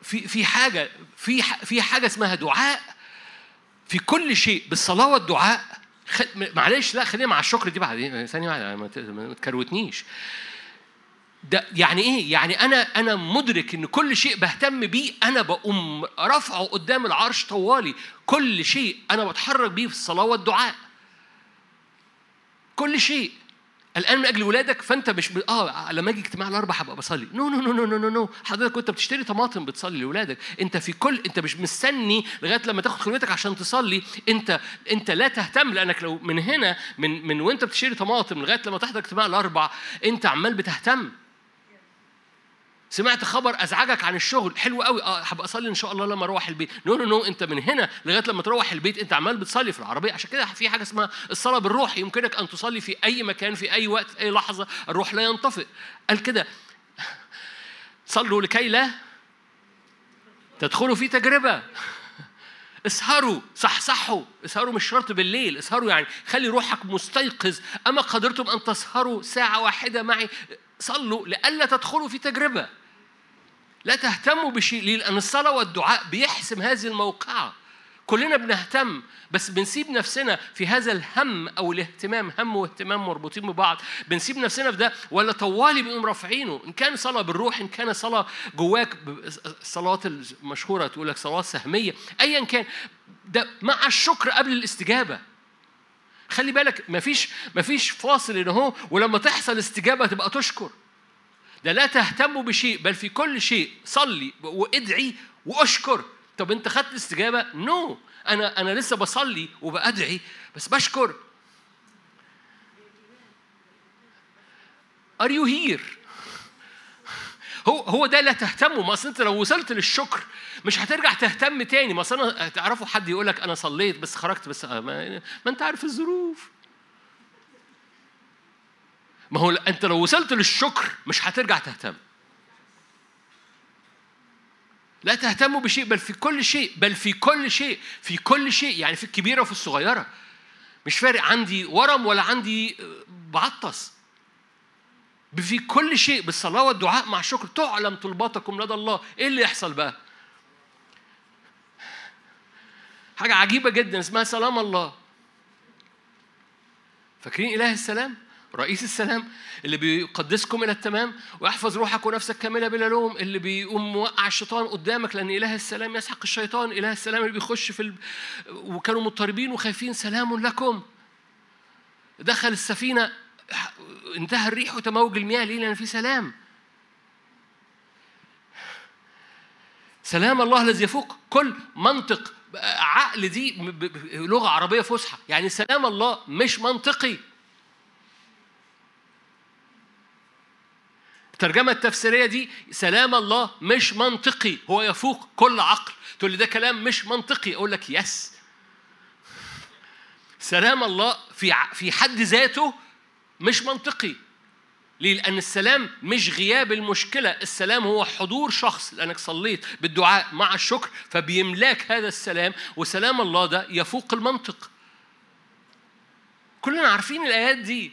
في في حاجة في في حاجة اسمها دعاء. في كل شيء. بالصلاة والدعاء. معلش لا خلينا مع الشكر دي بعدين. ثانية واحدة ما تكروتنيش. ده يعني إيه؟ يعني أنا أنا مدرك إن كل شيء بهتم بيه أنا بقوم رافعه قدام العرش طوالي، كل شيء أنا بتحرك بيه في الصلاة والدعاء. كل شيء. الآن من أجل ولادك فأنت مش ب... آه لما أجي اجتماع الاربع هبقى بصلي. no no no no no no حضرتك كنت بتشتري طماطم بتصلي لاولادك أنت في كل أنت مش مستني لغاية لما تاخد خلوتك عشان تصلي. أنت أنت لا تهتم لأنك لو من هنا من من وأنت بتشتري طماطم لغاية لما تحضر اجتماع الاربع أنت عمال بتهتم. سمعت خبر أزعجك عن الشغل. حلو قوي. آه هبقى أصلي إن شاء الله لما أروح البيت. no no no أنت من هنا لغاية لما تروح البيت أنت عمال بتصلي في العربية. عشان كده في حاجة اسمها الصلاة بالروح. يمكنك أن تصلي في أي مكان في أي وقت في أي لحظة. الروح لا ينطفئ. قال كده صلوا لكي لا تدخلوا في تجربة. اسهروا صحصحوا. اسهروا مش شرط بالليل. اسهروا يعني خلي روحك مستيقظ. أما قدرتم أن تسهروا ساعة واحدة معي صلوا لئلا تدخلوا في تجربة. لا تهتموا بشيء ليه؟ لأن الصلاة والدعاء بيحسم هذه الموقعة. كلنا بنهتم بس بنسيب نفسنا في هذا الهم أو الاهتمام هم واهتمام مربوطين ببعض. بنسيب نفسنا في ده ولا طوالي بنقوم رافعينه. إن كان صلاة بالروح إن كان صلاة جواك الصلاه المشهورة تقول لك صلاة سهمية. ايا كان ده مع الشكر قبل الاستجابة. خلي بالك مفيش مفيش فاصل ان هو ولما تحصل استجابة تبقى تشكر. ده لا تهتموا بشيء بل في كل شيء صلي وادعي واشكر. طب انت خدت الاستجابة؟ no. no. أنا أنا لسه بصلي وبأدعي بس بشكر. are you here هو هو ده لا تهتموا. ما أصل أنت لو وصلت للشكر مش هترجع تهتم تاني. ما أصل أنا تعرفوا حد يقول لك أنا صليت بس خرجت بس ما, ما أنت عارف الظروف. ما هو انت لو وصلت للشكر مش هترجع تهتم. لا تهتموا بشيء بل في كل شيء بل في كل شيء في كل شيء يعني في الكبيرة وفي الصغيرة. مش فارق عندي ورم ولا عندي بعطس. في كل شيء بالصلاة والدعاء مع الشكر. تعلم طلباتكم لدى الله. إيه اللي يحصل بقى؟ حاجة عجيبة جدا اسمها سلام الله. فاكرين إله السلام؟ رئيس السلام اللي بيقدسكم إلى التمام ويحفظ روحك ونفسك كاملة بلا لوم اللي بيقوم موقع الشيطان قدامك لأن إله السلام يسحق الشيطان إله السلام اللي بيخش في ال... وكانوا مضطربين وخايفين سلام لكم. دخل السفينة انتهى الريح وتموج المياه ليه؟ لأن في سلام. سلام الله الذي يفوق كل منطق. عقل دي لغة عربية فصحى يعني سلام الله مش منطقي. الترجمة التفسيرية دي سلام الله مش منطقي هو يفوق كل عقل تقول لي ده كلام مش منطقي أقول لك يس سلام الله في في حد ذاته مش منطقي ليه؟ لأن السلام مش غياب المشكلة، السلام هو حضور شخص لأنك صليت بالدعاء مع الشكر فبيملاك هذا السلام وسلام الله ده يفوق المنطق. كلنا عارفين الآيات دي.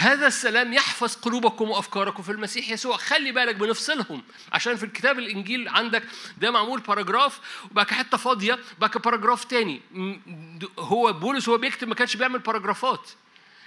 هذا السلام يحفظ قلوبكم وأفكاركم في المسيح يسوع. خلي بالك بنفصلهم عشان في الكتاب الإنجيل عندك ده معمول paragraph وبقى حتة فاضية بقى paragraph تاني. هو بولس هو بيكتب ما كانش بيعمل paragraph ات.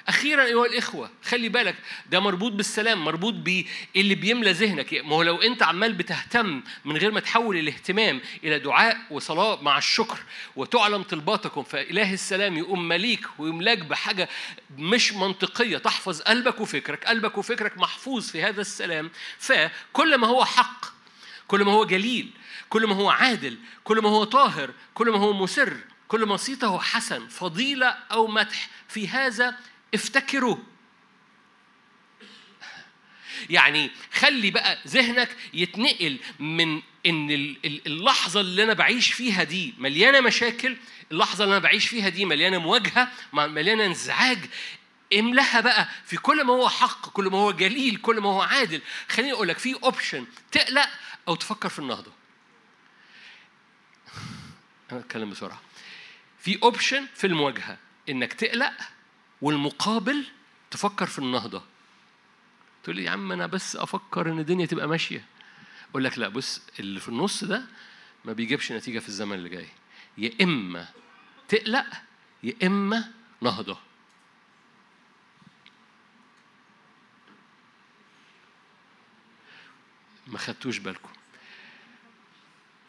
أخيرا أيها الإخوة خلي بالك ده مربوط بالسلام مربوط باللي بيملى ذهنك. ما هو لو أنت عمال بتهتم من غير ما تحول الاهتمام إلى دعاء وصلاة مع الشكر وتعلم طلباتكم فإله السلام يقوم مليك ويملاك بحاجة مش منطقية. تحفظ قلبك وفكرك قلبك وفكرك محفوظ في هذا السلام. فكل ما هو حق كل ما هو جليل كل ما هو عادل كل ما هو طاهر كل ما هو مسر كل ما صيته حسن فضيلة أو مدح في هذا افتكروا. يعني خلي بقى ذهنك يتنقل من إن اللحظة اللي أنا بعيش فيها دي مليانة مشاكل اللحظة اللي أنا بعيش فيها دي مليانة مواجهة مليانة انزعاج. املاها بقى في كل ما هو حق كل ما هو جليل كل ما هو عادل. خليني أقول لك في option تقلق أو تفكر في النهضة. أنا أتكلم بسرعة. في option في المواجهة إنك تقلق والمقابل تفكر في النهضة. تقول لي يا عم أنا بس أفكر إن الدنيا تبقى ماشية. أقول لك لا بص اللي في النص ده ما بيجيبش نتيجة في الزمن اللي جاي. يا إما تقلق يا إما نهضة. ما خدتوش بالكم.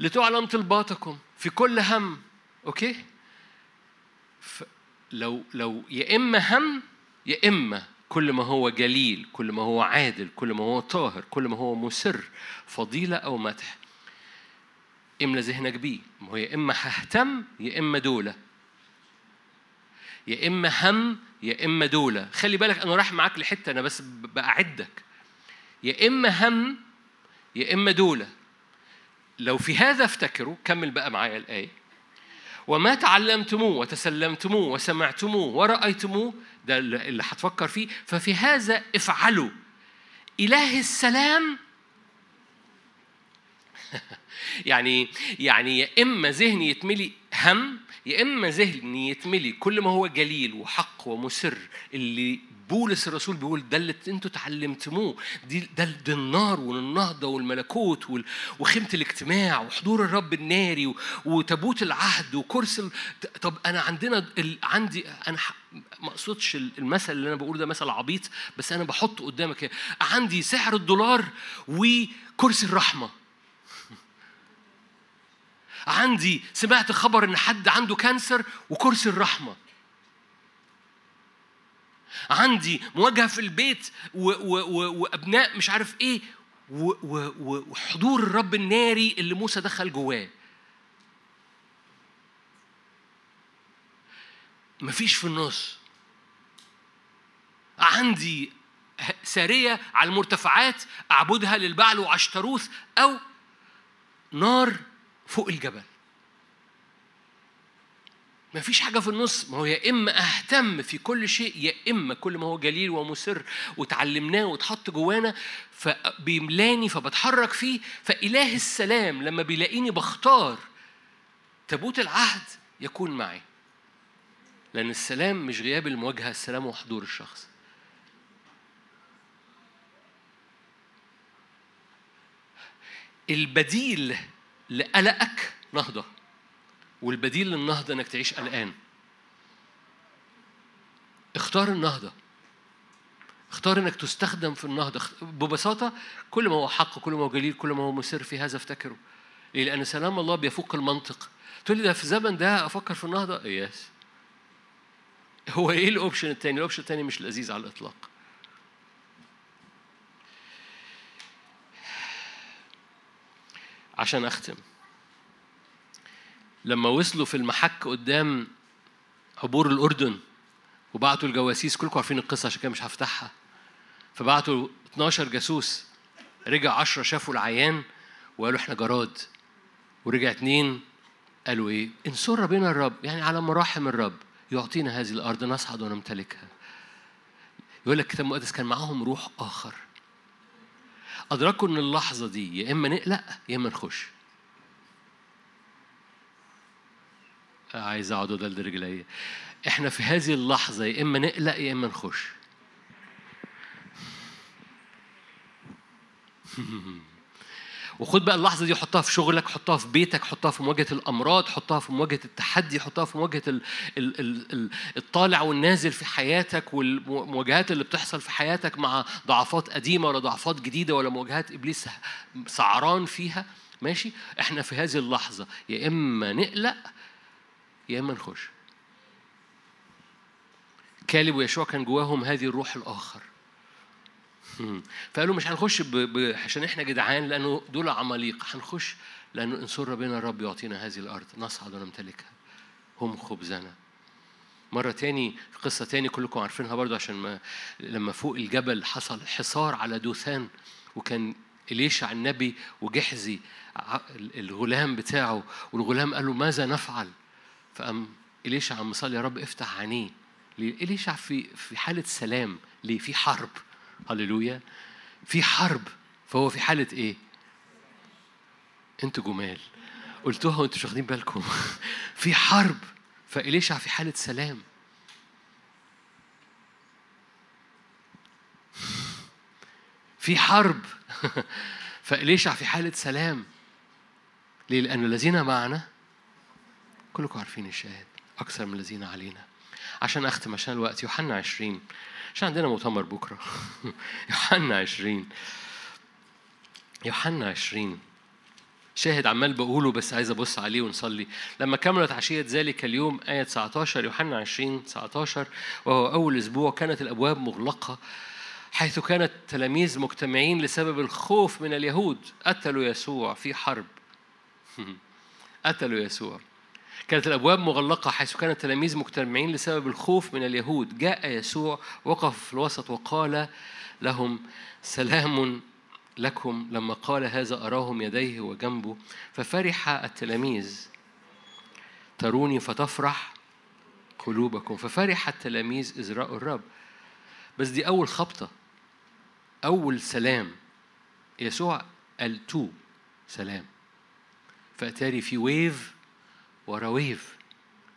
لتعلم طلباتكم في كل هم أوكي؟ لو لو يا إما هم يا إما كل ما هو جليل كل ما هو عادل كل ما هو طاهر كل ما هو مسر فضيلة أو مدح. املى ذهنك بيه ما هو يا إما ههتم يا إما دولة. يا إما هم يا إما دولة. خلي بالك أنا رايح معاك لحتة أنا بس بأعدك. يا إما هم يا إما دولة. لو في هذا افتكروا كمل بقى معايا الآية. وما تعلمتموه وتسلمتموه وسمعتموه ورأيتموه ده اللي هتفكر فيه. ففي هذا افعلوا. إله السلام يعني يعني يا إما ذهني يتملي هم يا إما ذهني يتملي كل ما هو جليل وحق ومسر اللي بولس الرسول بيقول ده اللي أنتوا اتعلمتموه. دي ده, ده النار والنهضة والملكوت وخيمة الاجتماع وحضور الرب الناري وتابوت العهد وكرسي طب أنا عندنا ال... عندي أنا ما أقصدش المثل اللي أنا بقوله ده مثل عبيط بس أنا بحطه قدامك عندي سعر الدولار وكرسي الرحمة. عندي سمعت خبر إن حد عنده كانسر وكرسي الرحمة. عندي مواجهة في البيت و و و وأبناء مش عارف إيه وحضور الرب الناري اللي موسى دخل جواه. مفيش في النص. عندي سارية على المرتفعات أعبدها للبعل وعشتروث أو نار فوق الجبل. ما فيش حاجة في النص. ما هو يا إما أهتم في كل شيء يا إما كل ما هو جليل ومسر وتعلمناه وتحط جوانا فبيملاني فبتحرك فيه. فإله السلام لما بيلاقيني بختار تابوت العهد يكون معي. لأن السلام مش غياب المواجهة السلام هو حضور الشخص. البديل لقلقك نهضة. والبديل للنهضة إنك تعيش قلقان. اختار النهضة. اختار إنك تستخدم في النهضة. ببساطة كل ما هو حق كل ما هو جليل كل ما هو مسر في هذا افتكره. ليه؟ لأن سلام الله بيفوق المنطق. تقول لي ده في الزمن ده أفكر في النهضة؟ yes هو إيه ال option الثاني ال option الثاني مش لذيذ على الإطلاق. عشان أختم. لما وصلوا في المحك قدام عبور الأردن وبعتوا الجواسيس كلكم عارفين القصة عشان كده مش هفتحها فبعتوا 12 جاسوس رجع 10 شافوا العيان وقالوا إحنا جراد ورجع اثنين قالوا إيه؟ ان سر بنا الرب يعني على مراحم الرب يعطينا هذه الأرض نصعد ونمتلكها. يقول لك الكتاب المقدس كان معاهم روح آخر. أدركوا إن اللحظة دي يا إما نقلق يا إما نخش. عايز اقعد ادلدل رجلي. إحنا في هذه اللحظة يا إما نقلق يا إما نخش. وخد بقى اللحظة دي حطها في شغلك حطها في بيتك حطها في مواجهة الأمراض حطها في مواجهة التحدي حطها في ال الطالع والنازل في حياتك والمواجهات اللي بتحصل في حياتك مع ضعفات قديمة ولا ضعفات جديدة ولا مواجهات إبليس سعران فيها ماشي إحنا في هذه اللحظة يا إما نقلق يا إما نخش. كالب ويشوع كان جواهم هذه الروح الآخر. فقالوا مش هنخش. عشان إحنا جدعان لأنه دول عماليق. هنخش لأنه ان سر بنا الرب يعطينا هذه الأرض. نصعد ونمتلكها. هم خبزنا. مرة تاني قصة تاني كلكم عارفينها برضو عشان ما لما فوق الجبل حصل حصار على دوثان وكان إليشع النبي وجحزي الغلام بتاعه. والغلام قال له ماذا نفعل؟ فقام إليشع عم صلي يا رب افتح عينيه. إليشع في في حالة سلام ليه؟ في حرب. هللويا. في حرب. فهو في حالة إيه؟ أنتوا جمال. قلتوها وأنتوا مش واخدين بالكم. في حرب. فإليشع في حالة سلام. في حرب. فإليشع في حالة سلام. ليه؟ لأن الذين معنا كلكم عارفين الشاهد أكثر من الذين علينا. عشان أختم عشان الوقت يوحنا عشرين. عشان عندنا مؤتمر بكرة. يوحنا عشرين. يوحنا عشرين. شاهد عمال بقوله بس عايز أبص عليه ونصلي. لما كملت عشية ذلك اليوم آية 19 يوحنا 20 19 وهو أول أسبوع كانت الأبواب مغلقة حيث كان التلاميذ مجتمعين لسبب الخوف من اليهود. قتلوا يسوع في حرب. قتلوا يسوع. كانت الأبواب مغلقة حيث كان التلاميذ مجتمعين لسبب الخوف من اليهود. جاء يسوع وقف في الوسط وقال لهم سلام لكم لما قال هذا أراهم يديه وجنبه. ففرح التلاميذ. تروني فتفرح قلوبكم. ففرح التلاميذ رأوا الرب. بس دي أول خبطة أول سلام. يسوع قال two سلام. فأتاري في wave ورا wave.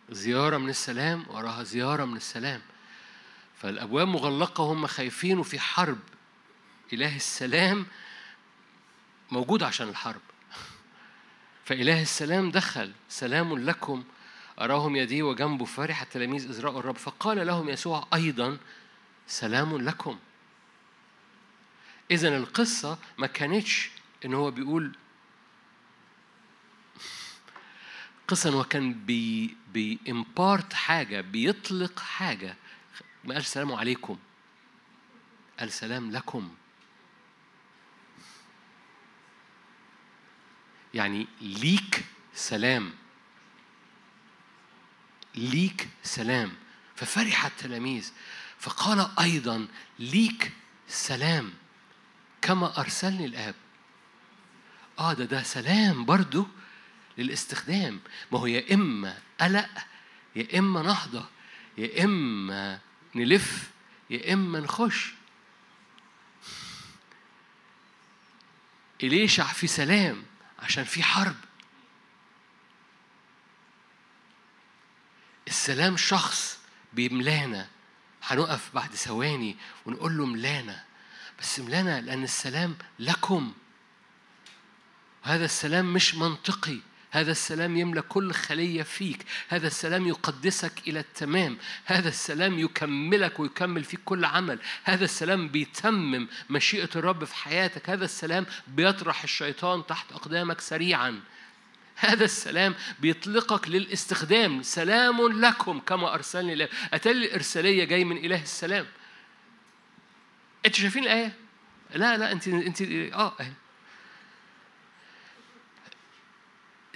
زيارة من السلام وراها زيارة من السلام. فالأبواب مغلقة وهم خايفين وفي حرب. إله السلام موجود عشان الحرب. فإله السلام دخل. سلام لكم. أراهم يديه وجنبه فرح التلاميذ رأوا الرب. فقال لهم يسوع أيضا سلام لكم. إذا القصة ما كانتش إن هو بيقول قصة هو كان بي بيمبارت حاجة بيطلق حاجة. ما قال السلام عليكم. قال سلام لكم. يعني ليك سلام. ليك سلام. ففرح التلاميذ فقال أيضا ليك سلام. كما أرسلني الآب. آه ده ده سلام برضو. للاستخدام. ما هو يا إما قلق يا إما نهضة يا إما نلف يا إما نخش. إليشع في سلام؟ عشان في حرب. السلام شخص بيملانا. هنقف بعد ثواني ونقول له ملانا. بس ملانا لأن السلام لكم. هذا السلام مش منطقي. هذا السلام يملى كل خلية فيك. هذا السلام يقدسك إلى التمام. هذا السلام يكملك ويكمل فيك كل عمل. هذا السلام بيتمم مشيئة الرب في حياتك. هذا السلام بيطرح الشيطان تحت أقدامك سريعا. هذا السلام بيطلقك للاستخدام. سلام لكم كما أرسلني الله أتالي الإرسالية جاي من إله السلام. أنتوا شايفين الآية؟ لا لا أنت أنت آه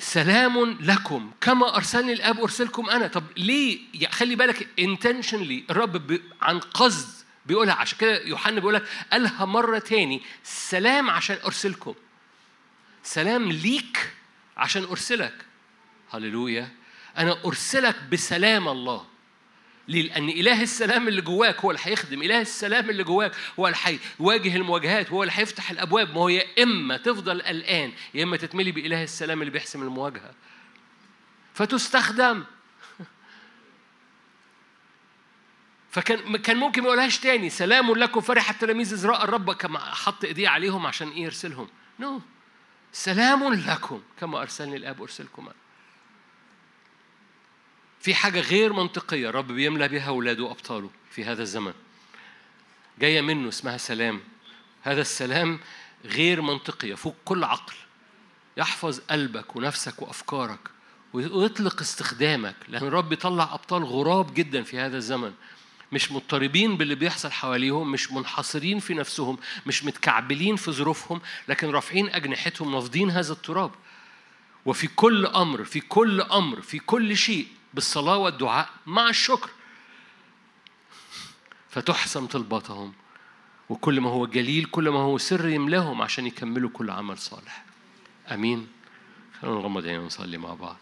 سلام لكم كما أرسلني الآب أرسلكم أنا. طب ليه؟ خلي بالك انتشنلي الرب عن قصد بيقولها عشان كده يوحنا بيقول لك قالها مرة تاني سلام عشان أرسلكم. سلام ليك عشان أرسلك. هللويا. أنا أرسلك بسلام الله؟ لأن إله السلام اللي جواك هو اللي هيخدم، إله السلام اللي جواك هو اللي هيواجه المواجهات، هو اللي هيفتح الأبواب، ما هو يا إما تفضل قلقان، يا إما تتملي بإله السلام اللي بيحسم المواجهة. فتستخدم. فكان كان ممكن ما يقولهاش تاني سلام لكم فرح التلاميذ إذ رأى الرب كما حط إيديه عليهم عشان إيه يرسلهم. نو no. سلام لكم كما أرسلني الآب أرسلكم أنا. في حاجة غير منطقية رب بيملى بها أولاده وأبطاله في هذا الزمن جاية منه اسمها سلام. هذا السلام غير منطقي يفوق كل عقل. يحفظ قلبك ونفسك وأفكارك ويطلق استخدامك لأن الرب بيطلع أبطال غراب جدا في هذا الزمن. مش مضطربين باللي بيحصل حواليهم مش منحصرين في نفسهم مش متكعبلين في ظروفهم لكن رافعين أجنحتهم نافضين هذا التراب. وفي كل أمر في كل أمر في كل شيء بالصلاة والدعاء مع الشكر. فتحسم طلباتهم وكل ما هو جليل كل ما هو سر يملأهم عشان يكملوا كل عمل صالح. آمين. خلونا نغمض عينينا ونصلي مع بعض.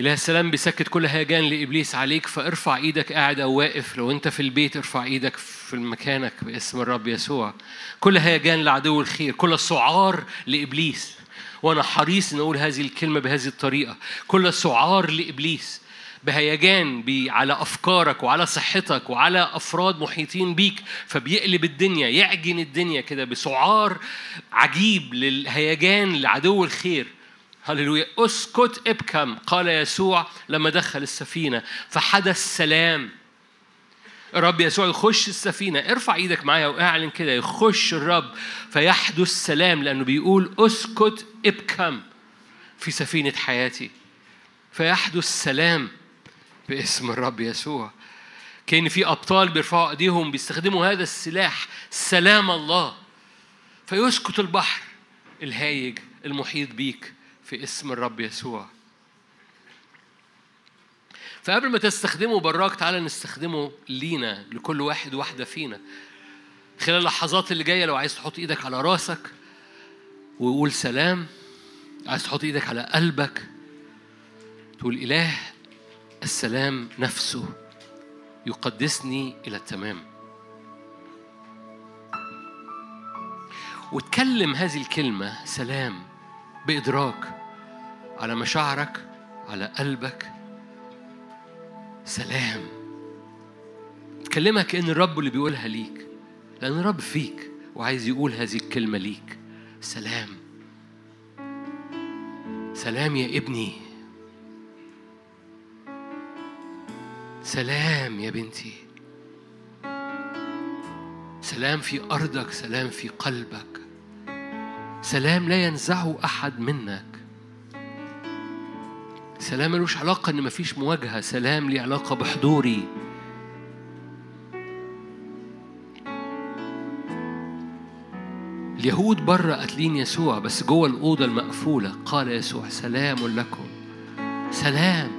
إله السلام بيسكت كل هيجان لإبليس عليك فارفع إيدك قاعد أو واقف. لو أنت في البيت ارفع إيدك في مكانك باسم الرب يسوع. كل هيجان لعدو الخير كل سعار لإبليس. وأنا حريص أن أقول هذه الكلمة بهذه الطريقة. كل سعار لإبليس بهيجان بي على أفكارك وعلى صحتك وعلى أفراد محيطين بيك. فبيقلب الدنيا يعجن الدنيا كده بسعار عجيب للهيجان لعدو الخير. هللويا. اسكت ابكم قال يسوع لما دخل السفينة. فحدث سلام. الرب يسوع يخش السفينة. ارفع إيدك معايا واعلن كده يخش الرب. فيحدث سلام لأنه بيقول اسكت ابكم في سفينة حياتي. فيحدث سلام باسم الرب يسوع. كأن في أبطال بيرفعوا أيديهم بيستخدموا هذا السلاح سلام الله. فيسكت البحر الهايج المحيط بيك. في اسم الرب يسوع. فقبل ما تستخدمه براك تعالى نستخدمه لينا لكل واحد واحدة فينا. خلال اللحظات اللي جاية لو عايز تحط إيدك على راسك وقول سلام عايز تحط إيدك على قلبك تقول إله السلام نفسه يقدسني إلى التمام. وتكلم هذه الكلمة سلام بإدراك. على مشاعرك على قلبك. سلام. تكلمها كأن الرب اللي بيقولها ليك لأن الرب فيك وعايز يقول هذه الكلمة ليك. سلام. سلام يا ابني. سلام يا بنتي. سلام في أرضك سلام في قلبك. سلام لا ينزعه أحد منك سلام ملوش علاقة إن مفيش مواجهة سلام ليه علاقة بحضوري. اليهود بره قاتلين يسوع بس جوه الأوضة المقفولة قال يسوع سلام لكم. سلام.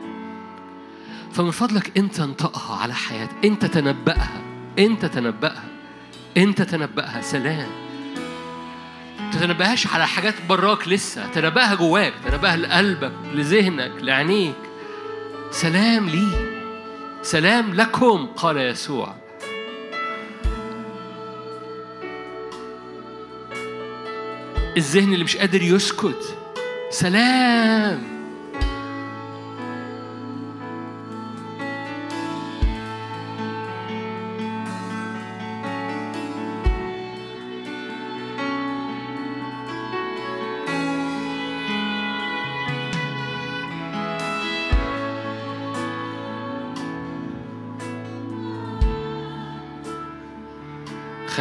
فمن فضلك أنت انطقها على حياتك أنت تنبأها أنت تنبأها أنت تنبأها سلام. تتنبهاش على حاجات براك لسه تنبهها جواك تنبهها لقلبك لذهنك لعينيك. سلام لي سلام لكم قال يسوع. الذهن اللي مش قادر يسكت. سلام.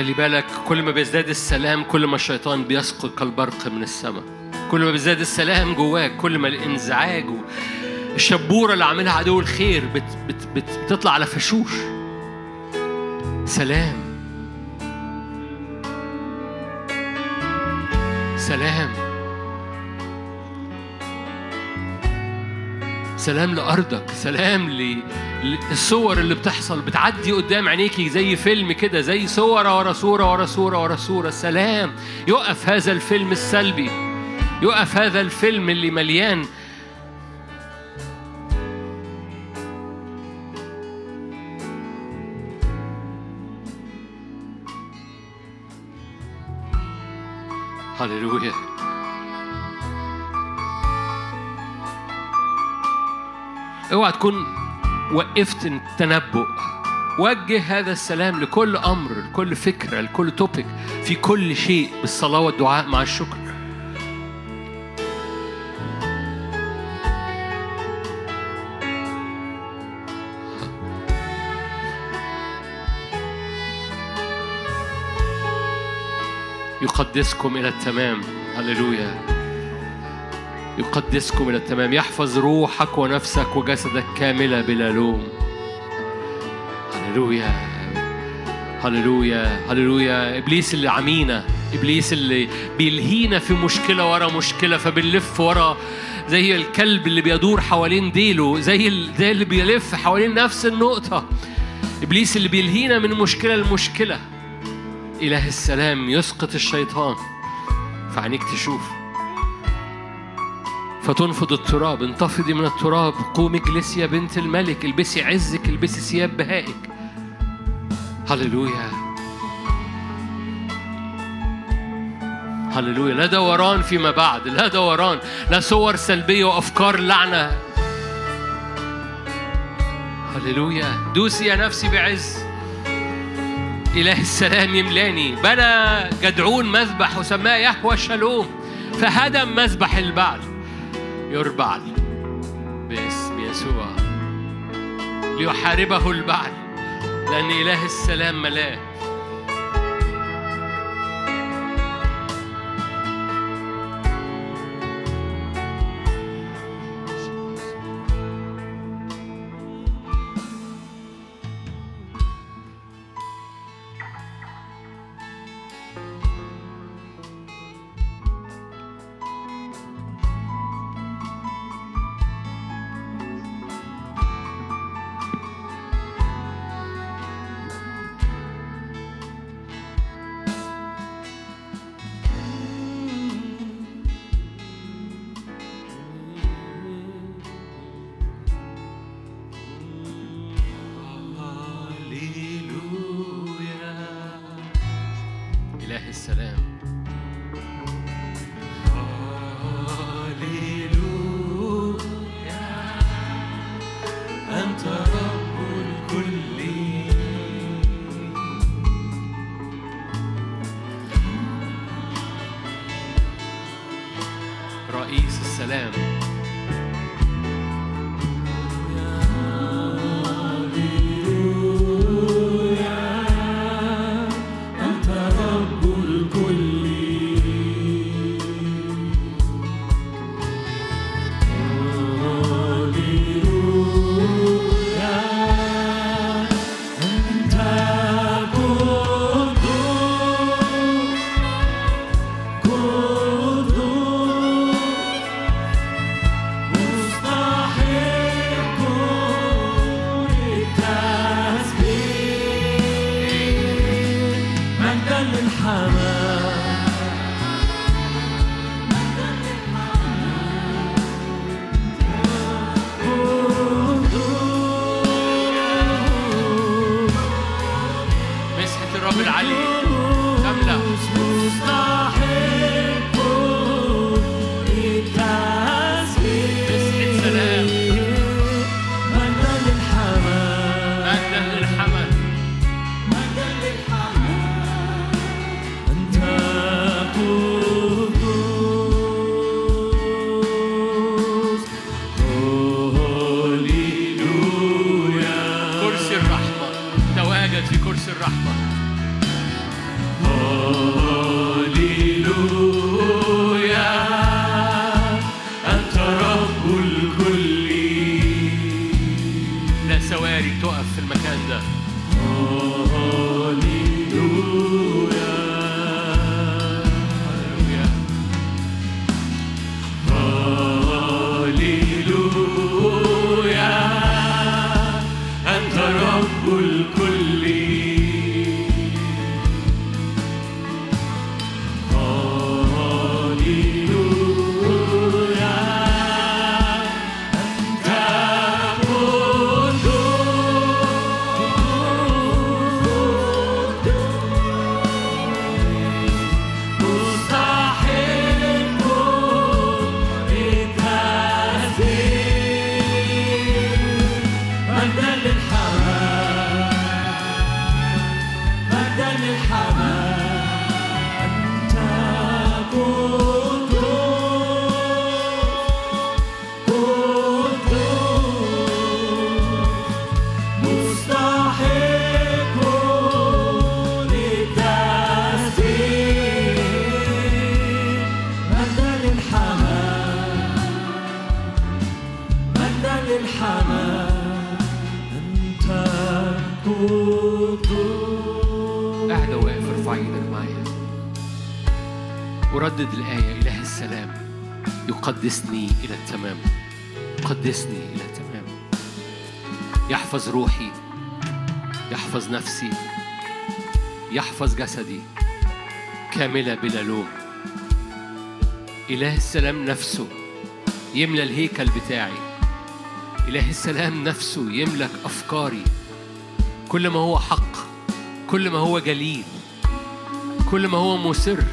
خلي بالك كل ما بيزداد السلام كل ما الشيطان بيسقط كالبرق من السماء. كل ما بيزداد السلام جواك كل ما الإنزعاج الشبورة اللي عاملها عدو الخير بت بت بت بتطلع على فشوش سلام. سلام. سلام لأرضك سلام للصور اللي بتحصل بتعدي قدام عينيكي زي فيلم كده زي صورة ورا صورة ورا صورة ورا صورة. سلام. يقف هذا الفيلم السلبي. يقف هذا الفيلم اللي مليان. هللويا. اوعى تكون وقفت تنبؤ. وجه هذا السلام لكل أمر لكل فكرة لكل توبيك في كل شيء بالصلاة والدعاء مع الشكر. يقدسكم إلى التمام. هللويا. يقدسكم إلى التمام. يحفظ روحك ونفسك وجسدك كاملة بلا لوم. هللويا. هللويا. هللويا. إبليس اللي عمينا. إبليس اللي بيلهينا في مشكلة ورا مشكلة فبنلف ورا زي الكلب اللي بيدور حوالين ديله زي زي اللي بيلف حوالين نفس النقطة. إبليس اللي بيلهينا من مشكلة لمشكلة. إله السلام. يسقط الشيطان. فعينيك تشوف. فتنفض التراب انتفضي من التراب. قومي اجلسي يا بنت الملك البسي عزك البسي ثياب بهائك. هللويا. هللويا. لا دوران فيما بعد لا دوران لا صور سلبية وأفكار لعنة. هللويا. دوسي يا نفسي بعز. إله السلام يملاني. بنى جدعون مذبح وسماه يهوى شالوم. فهدم مذبح البعل يربع باسم يسوع ليحاربه البعل لأن إله السلام ملاه. كاملة بلا لوم. إله السلام نفسه يملى الهيكل بتاعي. إله السلام نفسه يملك أفكاري. كل ما هو حق كل ما هو جليل كل ما هو مسر.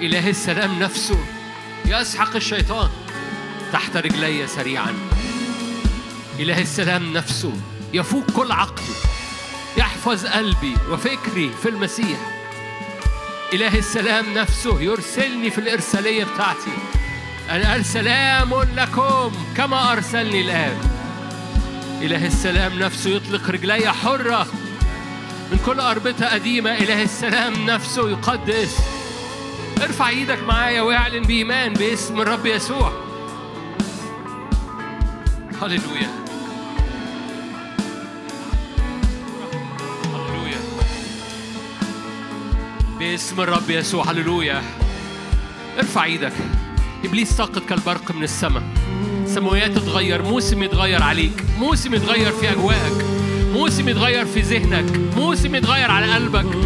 إله السلام نفسه يسحق الشيطان تحت رجلي سريعا. إله السلام نفسه يفوق كل عقل يحفظ قلبي وفكري في المسيح. إله السلام نفسه يرسلني في الإرسالية بتاعتي. أنا قال سلام لكم كما أرسلني الآب إله السلام نفسه يطلق رجلي حرة من كل أربطة قديمة. إله السلام نفسه يقدس. ارفع إيدك معايا واعلن بإيمان باسم الرب يسوع. هللويا. باسم الرب يسوع هللويا. ارفع إيدك. إبليس ساقط كالبرق من السماء. سماويات تتغير موسم يتغير عليك. موسم يتغير في أجواءك. موسم يتغير في ذهنك. موسم يتغير على قلبك.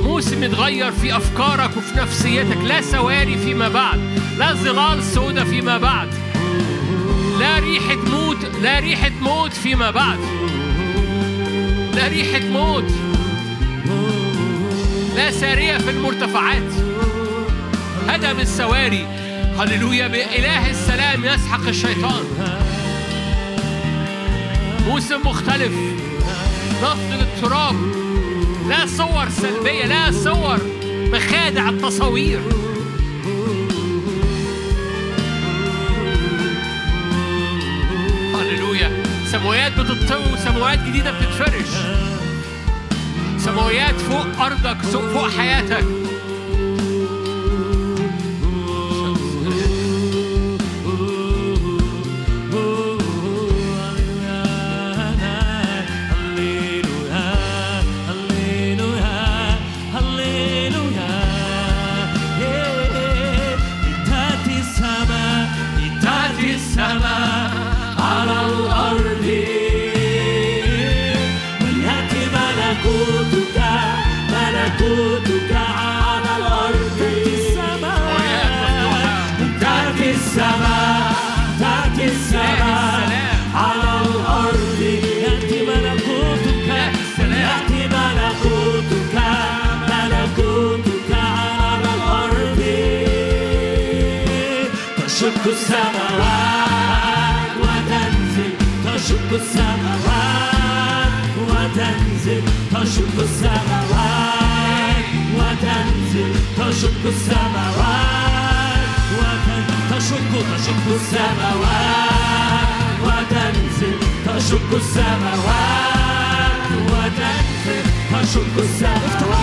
موسم يتغير في أفكارك وفي نفسيتك. لا سواري فيما بعد. لا ظلال سودة فيما بعد. لا ريحة موت لا ريحة موت فيما بعد. لا ريحة موت. لا سارية في المرتفعات. هدم السواري. هللويا بإله السلام يسحق الشيطان. موسم مختلف. نفض التراب لا صور سلبية لا صور مخادع التصاوير. هللويا. سماويات بتطوي وسماويات جديدة بتتفرش. سماويات فوق أرضك فوق حياتك. السماوات وتنزل تشق السماوات وتنزل تشق السماوات تشق السماوات وتنزل تشق السماوات وتنزل تشق السماوات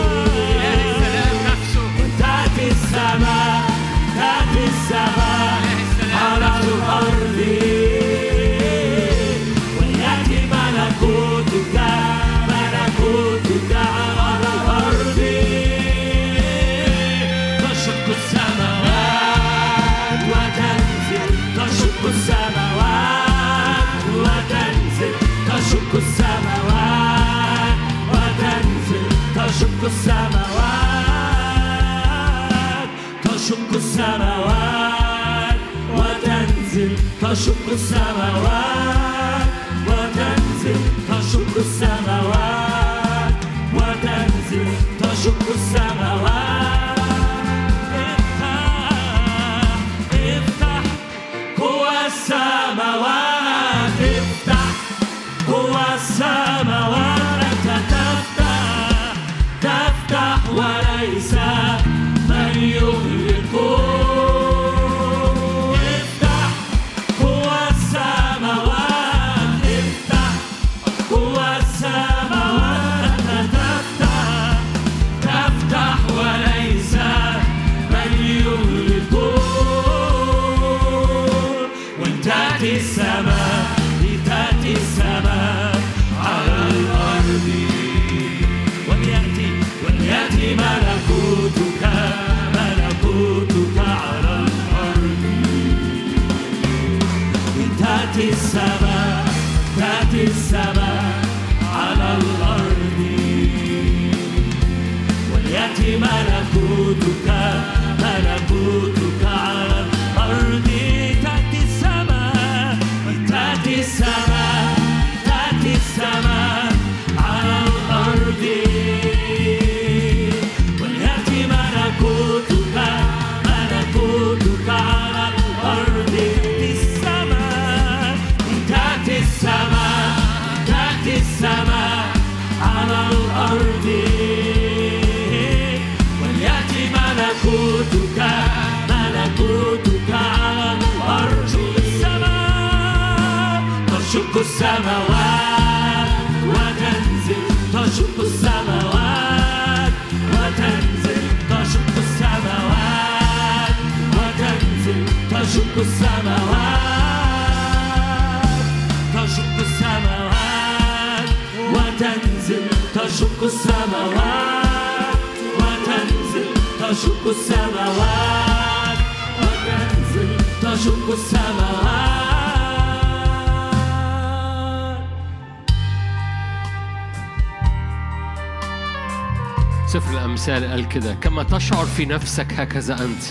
كده كما تشعر في نفسك هكذا أنت.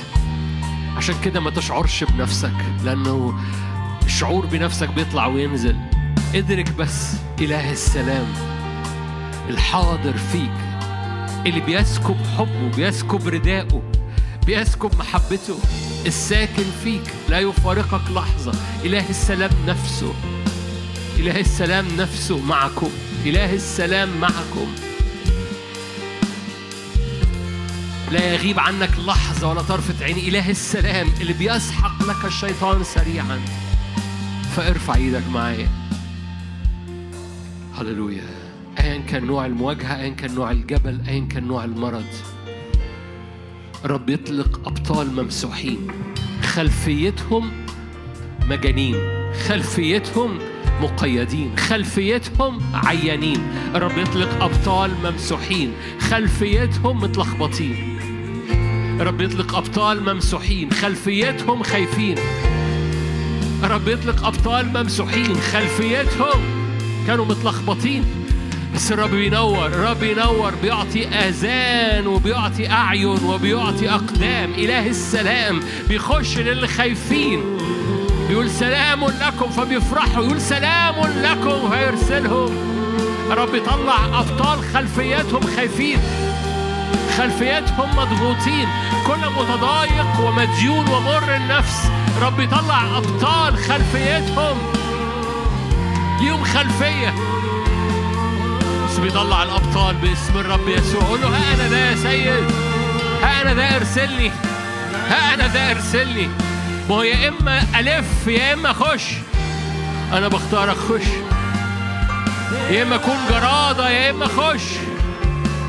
عشان كده ما تشعرش بنفسك لأنه الشعور بنفسك بيطلع وينزل. ادرك بس إله السلام الحاضر فيك اللي بيسكب حبه بيسكب رداءه بيسكب محبته الساكن فيك لا يفارقك لحظة. إله السلام نفسه إله السلام نفسه معكم إله السلام معكم. لا يغيب عنك لحظة ولا طرفة عين. إله السلام اللي بيسحق لك الشيطان سريعا. فارفع إيدك معايا. هللويا. ايا كان نوع المواجهة ايا كان نوع الجبل ايا كان نوع المرض. رب يطلق أبطال ممسوحين. خلفيتهم مجانين. خلفيتهم مقيدين. خلفيتهم عيانين. الرب يطلق أبطال ممسوحين. خلفيتهم متلخبطين. الرب يطلق أبطال ممسوحين خلفيتهم خايفين. الرب يطلق أبطال ممسوحين خلفيتهم كانوا متلخبطين. بس الرب بينور الرب ينور بيعطي آذان وبيعطي أعين وبيعطي أقدام. إله السلام بيخش للي خايفين يقول سلام لكم فبيفرحوا. يقول سلام لكم فيرسلهم الرب يطلع أبطال خلفياتهم خايفين. خلفياتهم مضغوطين. كل متضايق ومديون ومر النفس. رب يطلع أبطال خلفيتهم. ليهم خلفية. بس بيطلع الأبطال باسم الرب يسوع. قول له ها أنا ده يا سيد. ها أنا ده ارسلني ها أنا ده ارسلني ما هو يا إما ألف يا إما أخش أنا بختار أخش يا إما أكون جرادة يا إما أخش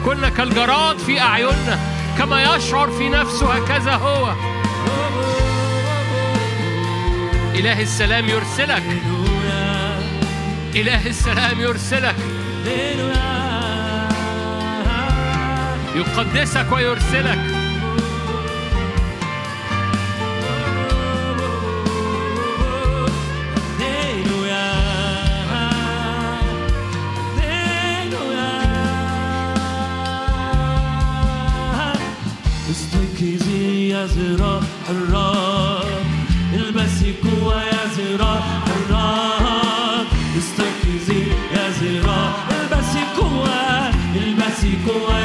كنا كالجراد في أعيننا كما يشعر في نفسه هكذا هو. إله السلام يرسلك. إله السلام يرسلك. يقدسك ويرسلك. زراع الرب البسي قوة يا زراع الرب استيقظي يا زراع البسي قوة البسي قوة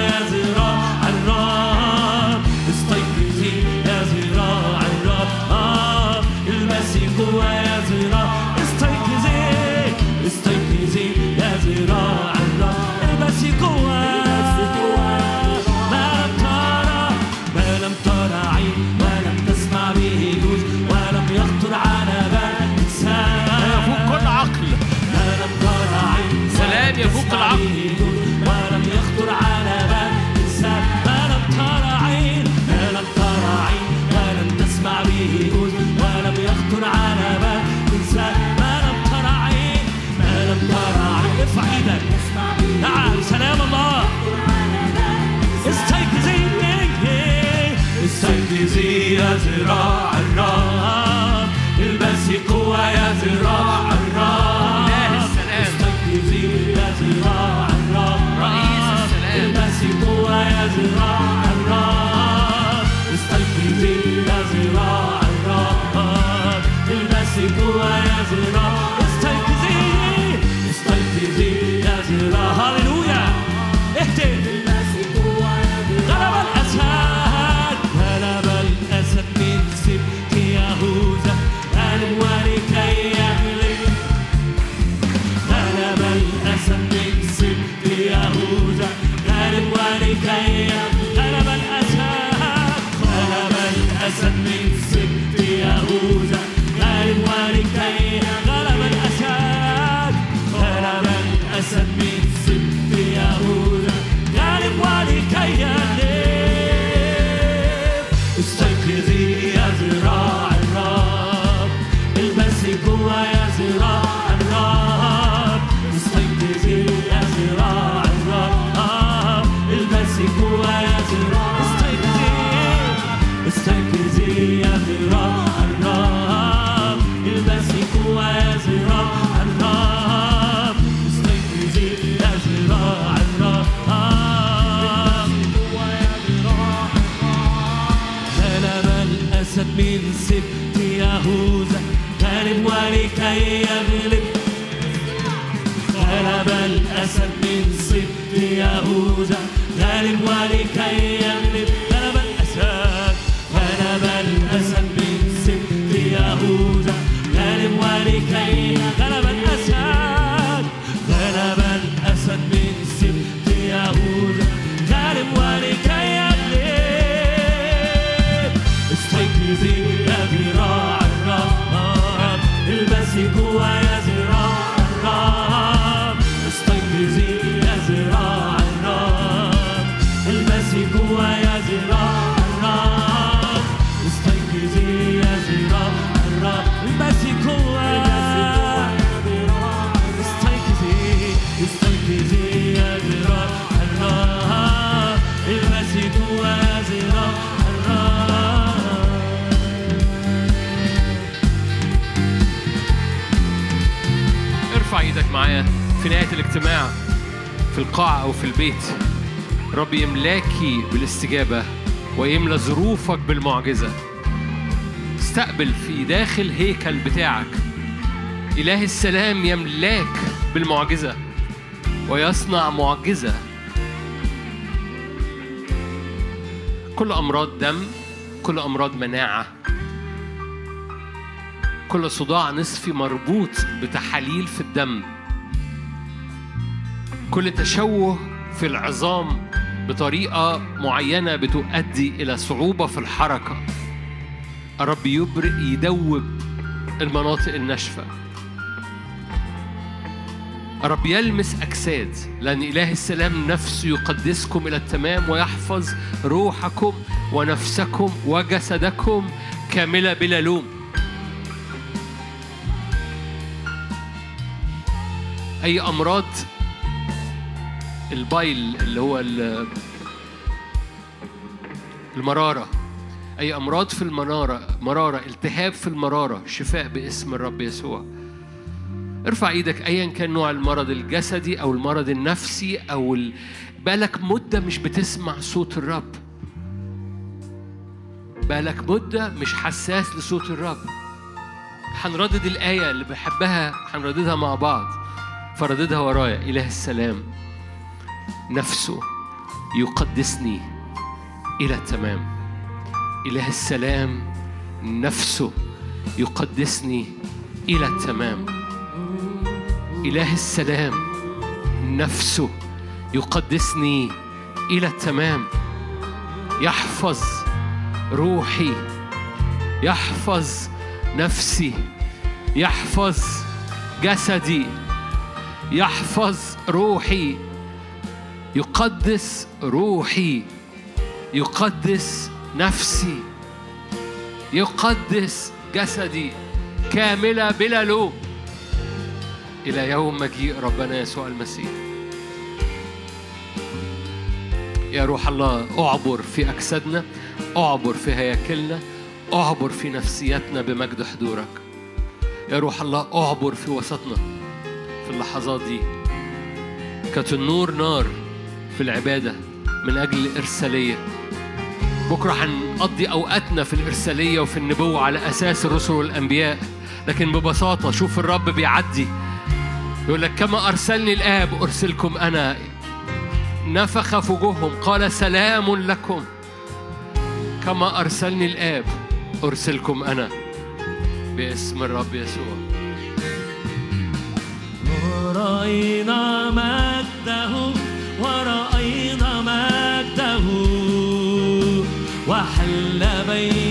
في القاعة أو في البيت. رب يملاكي بالاستجابة ويملى ظروفك بالمعجزة. استقبل في داخل هيكل بتاعك. إله السلام يملاك بالمعجزة ويصنع معجزة. كل أمراض دم كل أمراض مناعة. كل صداع نصفي مربوط بتحاليل في الدم. كل تشوه في العظام بطريقة معينة بتؤدي إلى صعوبة في الحركة. الرب يبرئ يدوب المناطق الناشفة. الرب يلمس أجساد. لأن إله السلام نفسه يقدسكم إلى التمام ويحفظ روحكم ونفسكم وجسدكم كاملة بلا لوم. أي أمراض البايل اللي هو ال- المرارة. أي أمراض في المرارة مرارة التهاب في المرارة شفاء باسم الرب يسوع. ارفع إيدك ايا كان نوع المرض الجسدي أو المرض النفسي أو ال... بقالك مدة مش بتسمع صوت الرب. بقالك مدة مش حساس لصوت الرب. هنردد الآية اللي بحبها هنرددها مع بعض. فرددها ورايا إله السلام. نفسه يقدسني إلى التمام. إله السلام نفسه يقدسني إلى التمام. إله السلام نفسه يقدسني إلى التمام. يحفظ روحي يحفظ نفسي يحفظ جسدي يحفظ روحي. يقدس روحي يقدس نفسي يقدس جسدي كاملة بلا لوم. إلى يوم مجيء ربنا يسوع المسيح. يا روح الله أعبر في أجسادنا أعبر في هياكلنا أعبر في نفسيتنا بمجد حضورك. يا روح الله أعبر في وسطنا في اللحظات دي. كتنور نار في العبادة من أجل الإرسالية. بكرة هنقضي أوقاتنا في الإرسالية وفي النبوة على أساس الرسل والأنبياء. لكن ببساطة شوف الرب بيعدي. يقول لك كما أرسلني الآب أرسلكم أنا. نفخ في وجوههم قال سلام لكم. كما أرسلني الآب أرسلكم أنا. باسم الرب يسوع. رأينا ارفع ورأينا مجده وحل بين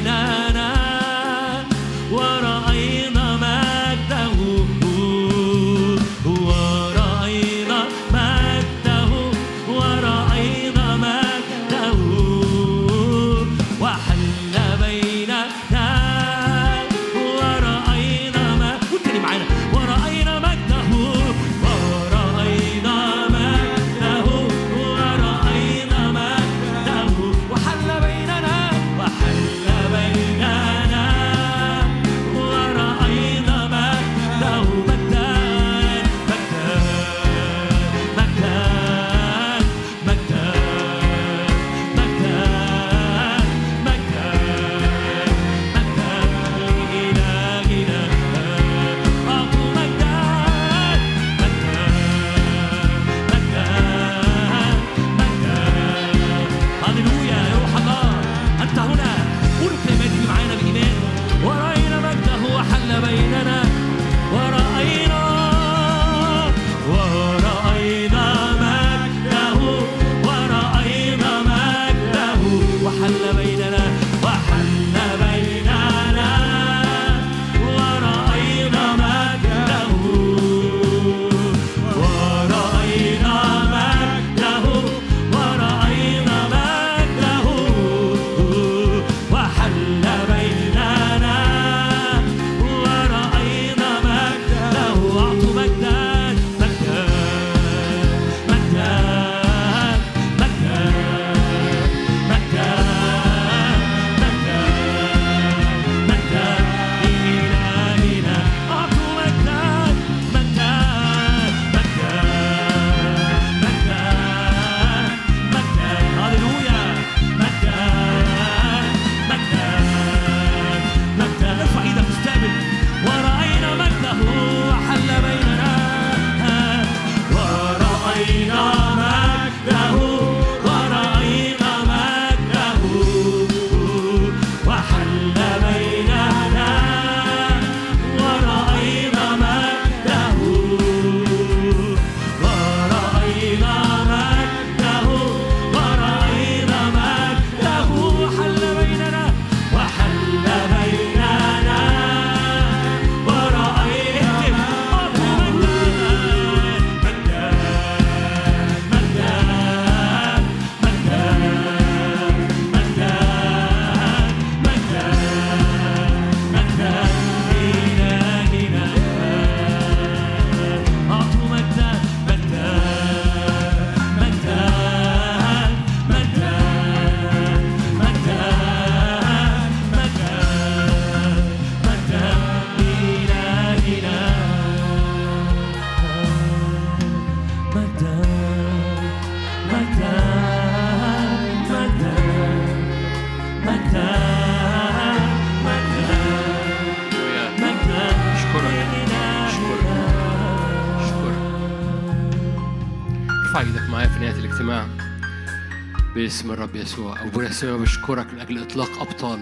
يسوع بشكرك من أجل إطلاق أبطال.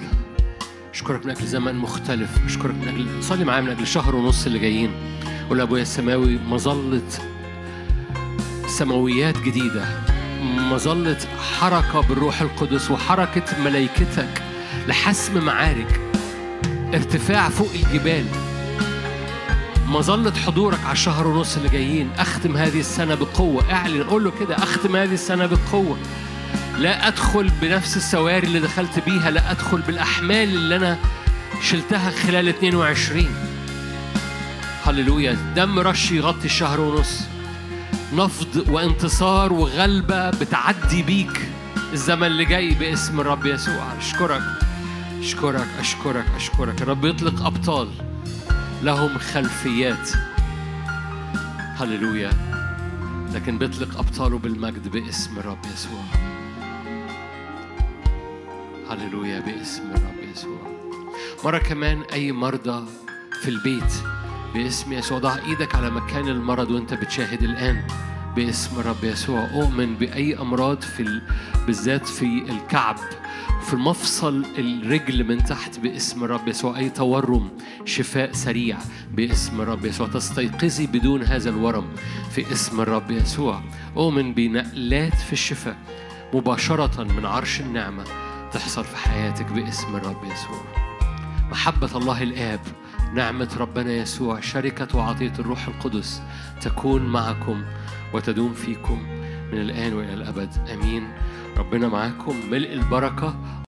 اشكرك من أجل زمن مختلف. اشكرك من أجل صلي معايا من أجل شهر ونص اللي جايين. قول يا ابويا السماوي مظله سماويات جديدة. مظله حركة بالروح القدس وحركة ملائكتك لحسم معارك. ارتفاع فوق الجبال. مظلة حضورك على الشهر ونص اللي جايين. أختم هذه السنة بقوة. اعلن قول له كده أختم هذه السنة بقوة. لا أدخل بنفس السواري اللي دخلت بيها لا أدخل بالأحمال اللي أنا شلتها خلال 22 هللويا. دم رش يغطي الشهر ونص. نفض وانتصار وغلبة بتعدي بيك. الزمن اللي جاي باسم الرب يسوع. أشكرك. أشكرك. أشكرك. أشكرك. الرب يطلق أبطال. لهم خلفيات. هللويا. لكن بيطلق أبطاله بالمجد باسم الرب يسوع. هللويا باسم الرب يسوع. مرة كمان أي مرضى في البيت باسم يسوع. ضع إيدك على مكان المرض وأنت بتشاهد الآن باسم الرب يسوع. أؤمن بأي أمراض في ال... بالذات في الكعب في المفصل الرجل من تحت باسم الرب يسوع. أي تورم شفاء سريع باسم الرب يسوع. تستيقظي بدون هذا الورم في اسم الرب يسوع. أؤمن بنقلات في الشفاء مباشرة من عرش النعمة. تحصل في حياتك باسم الرب يسوع. محبة الله الآب نعمة ربنا يسوع شركة وعطية الروح القدس تكون معكم وتدوم فيكم من الآن وإلى الأبد. آمين. ربنا معاكم. ملء البركة.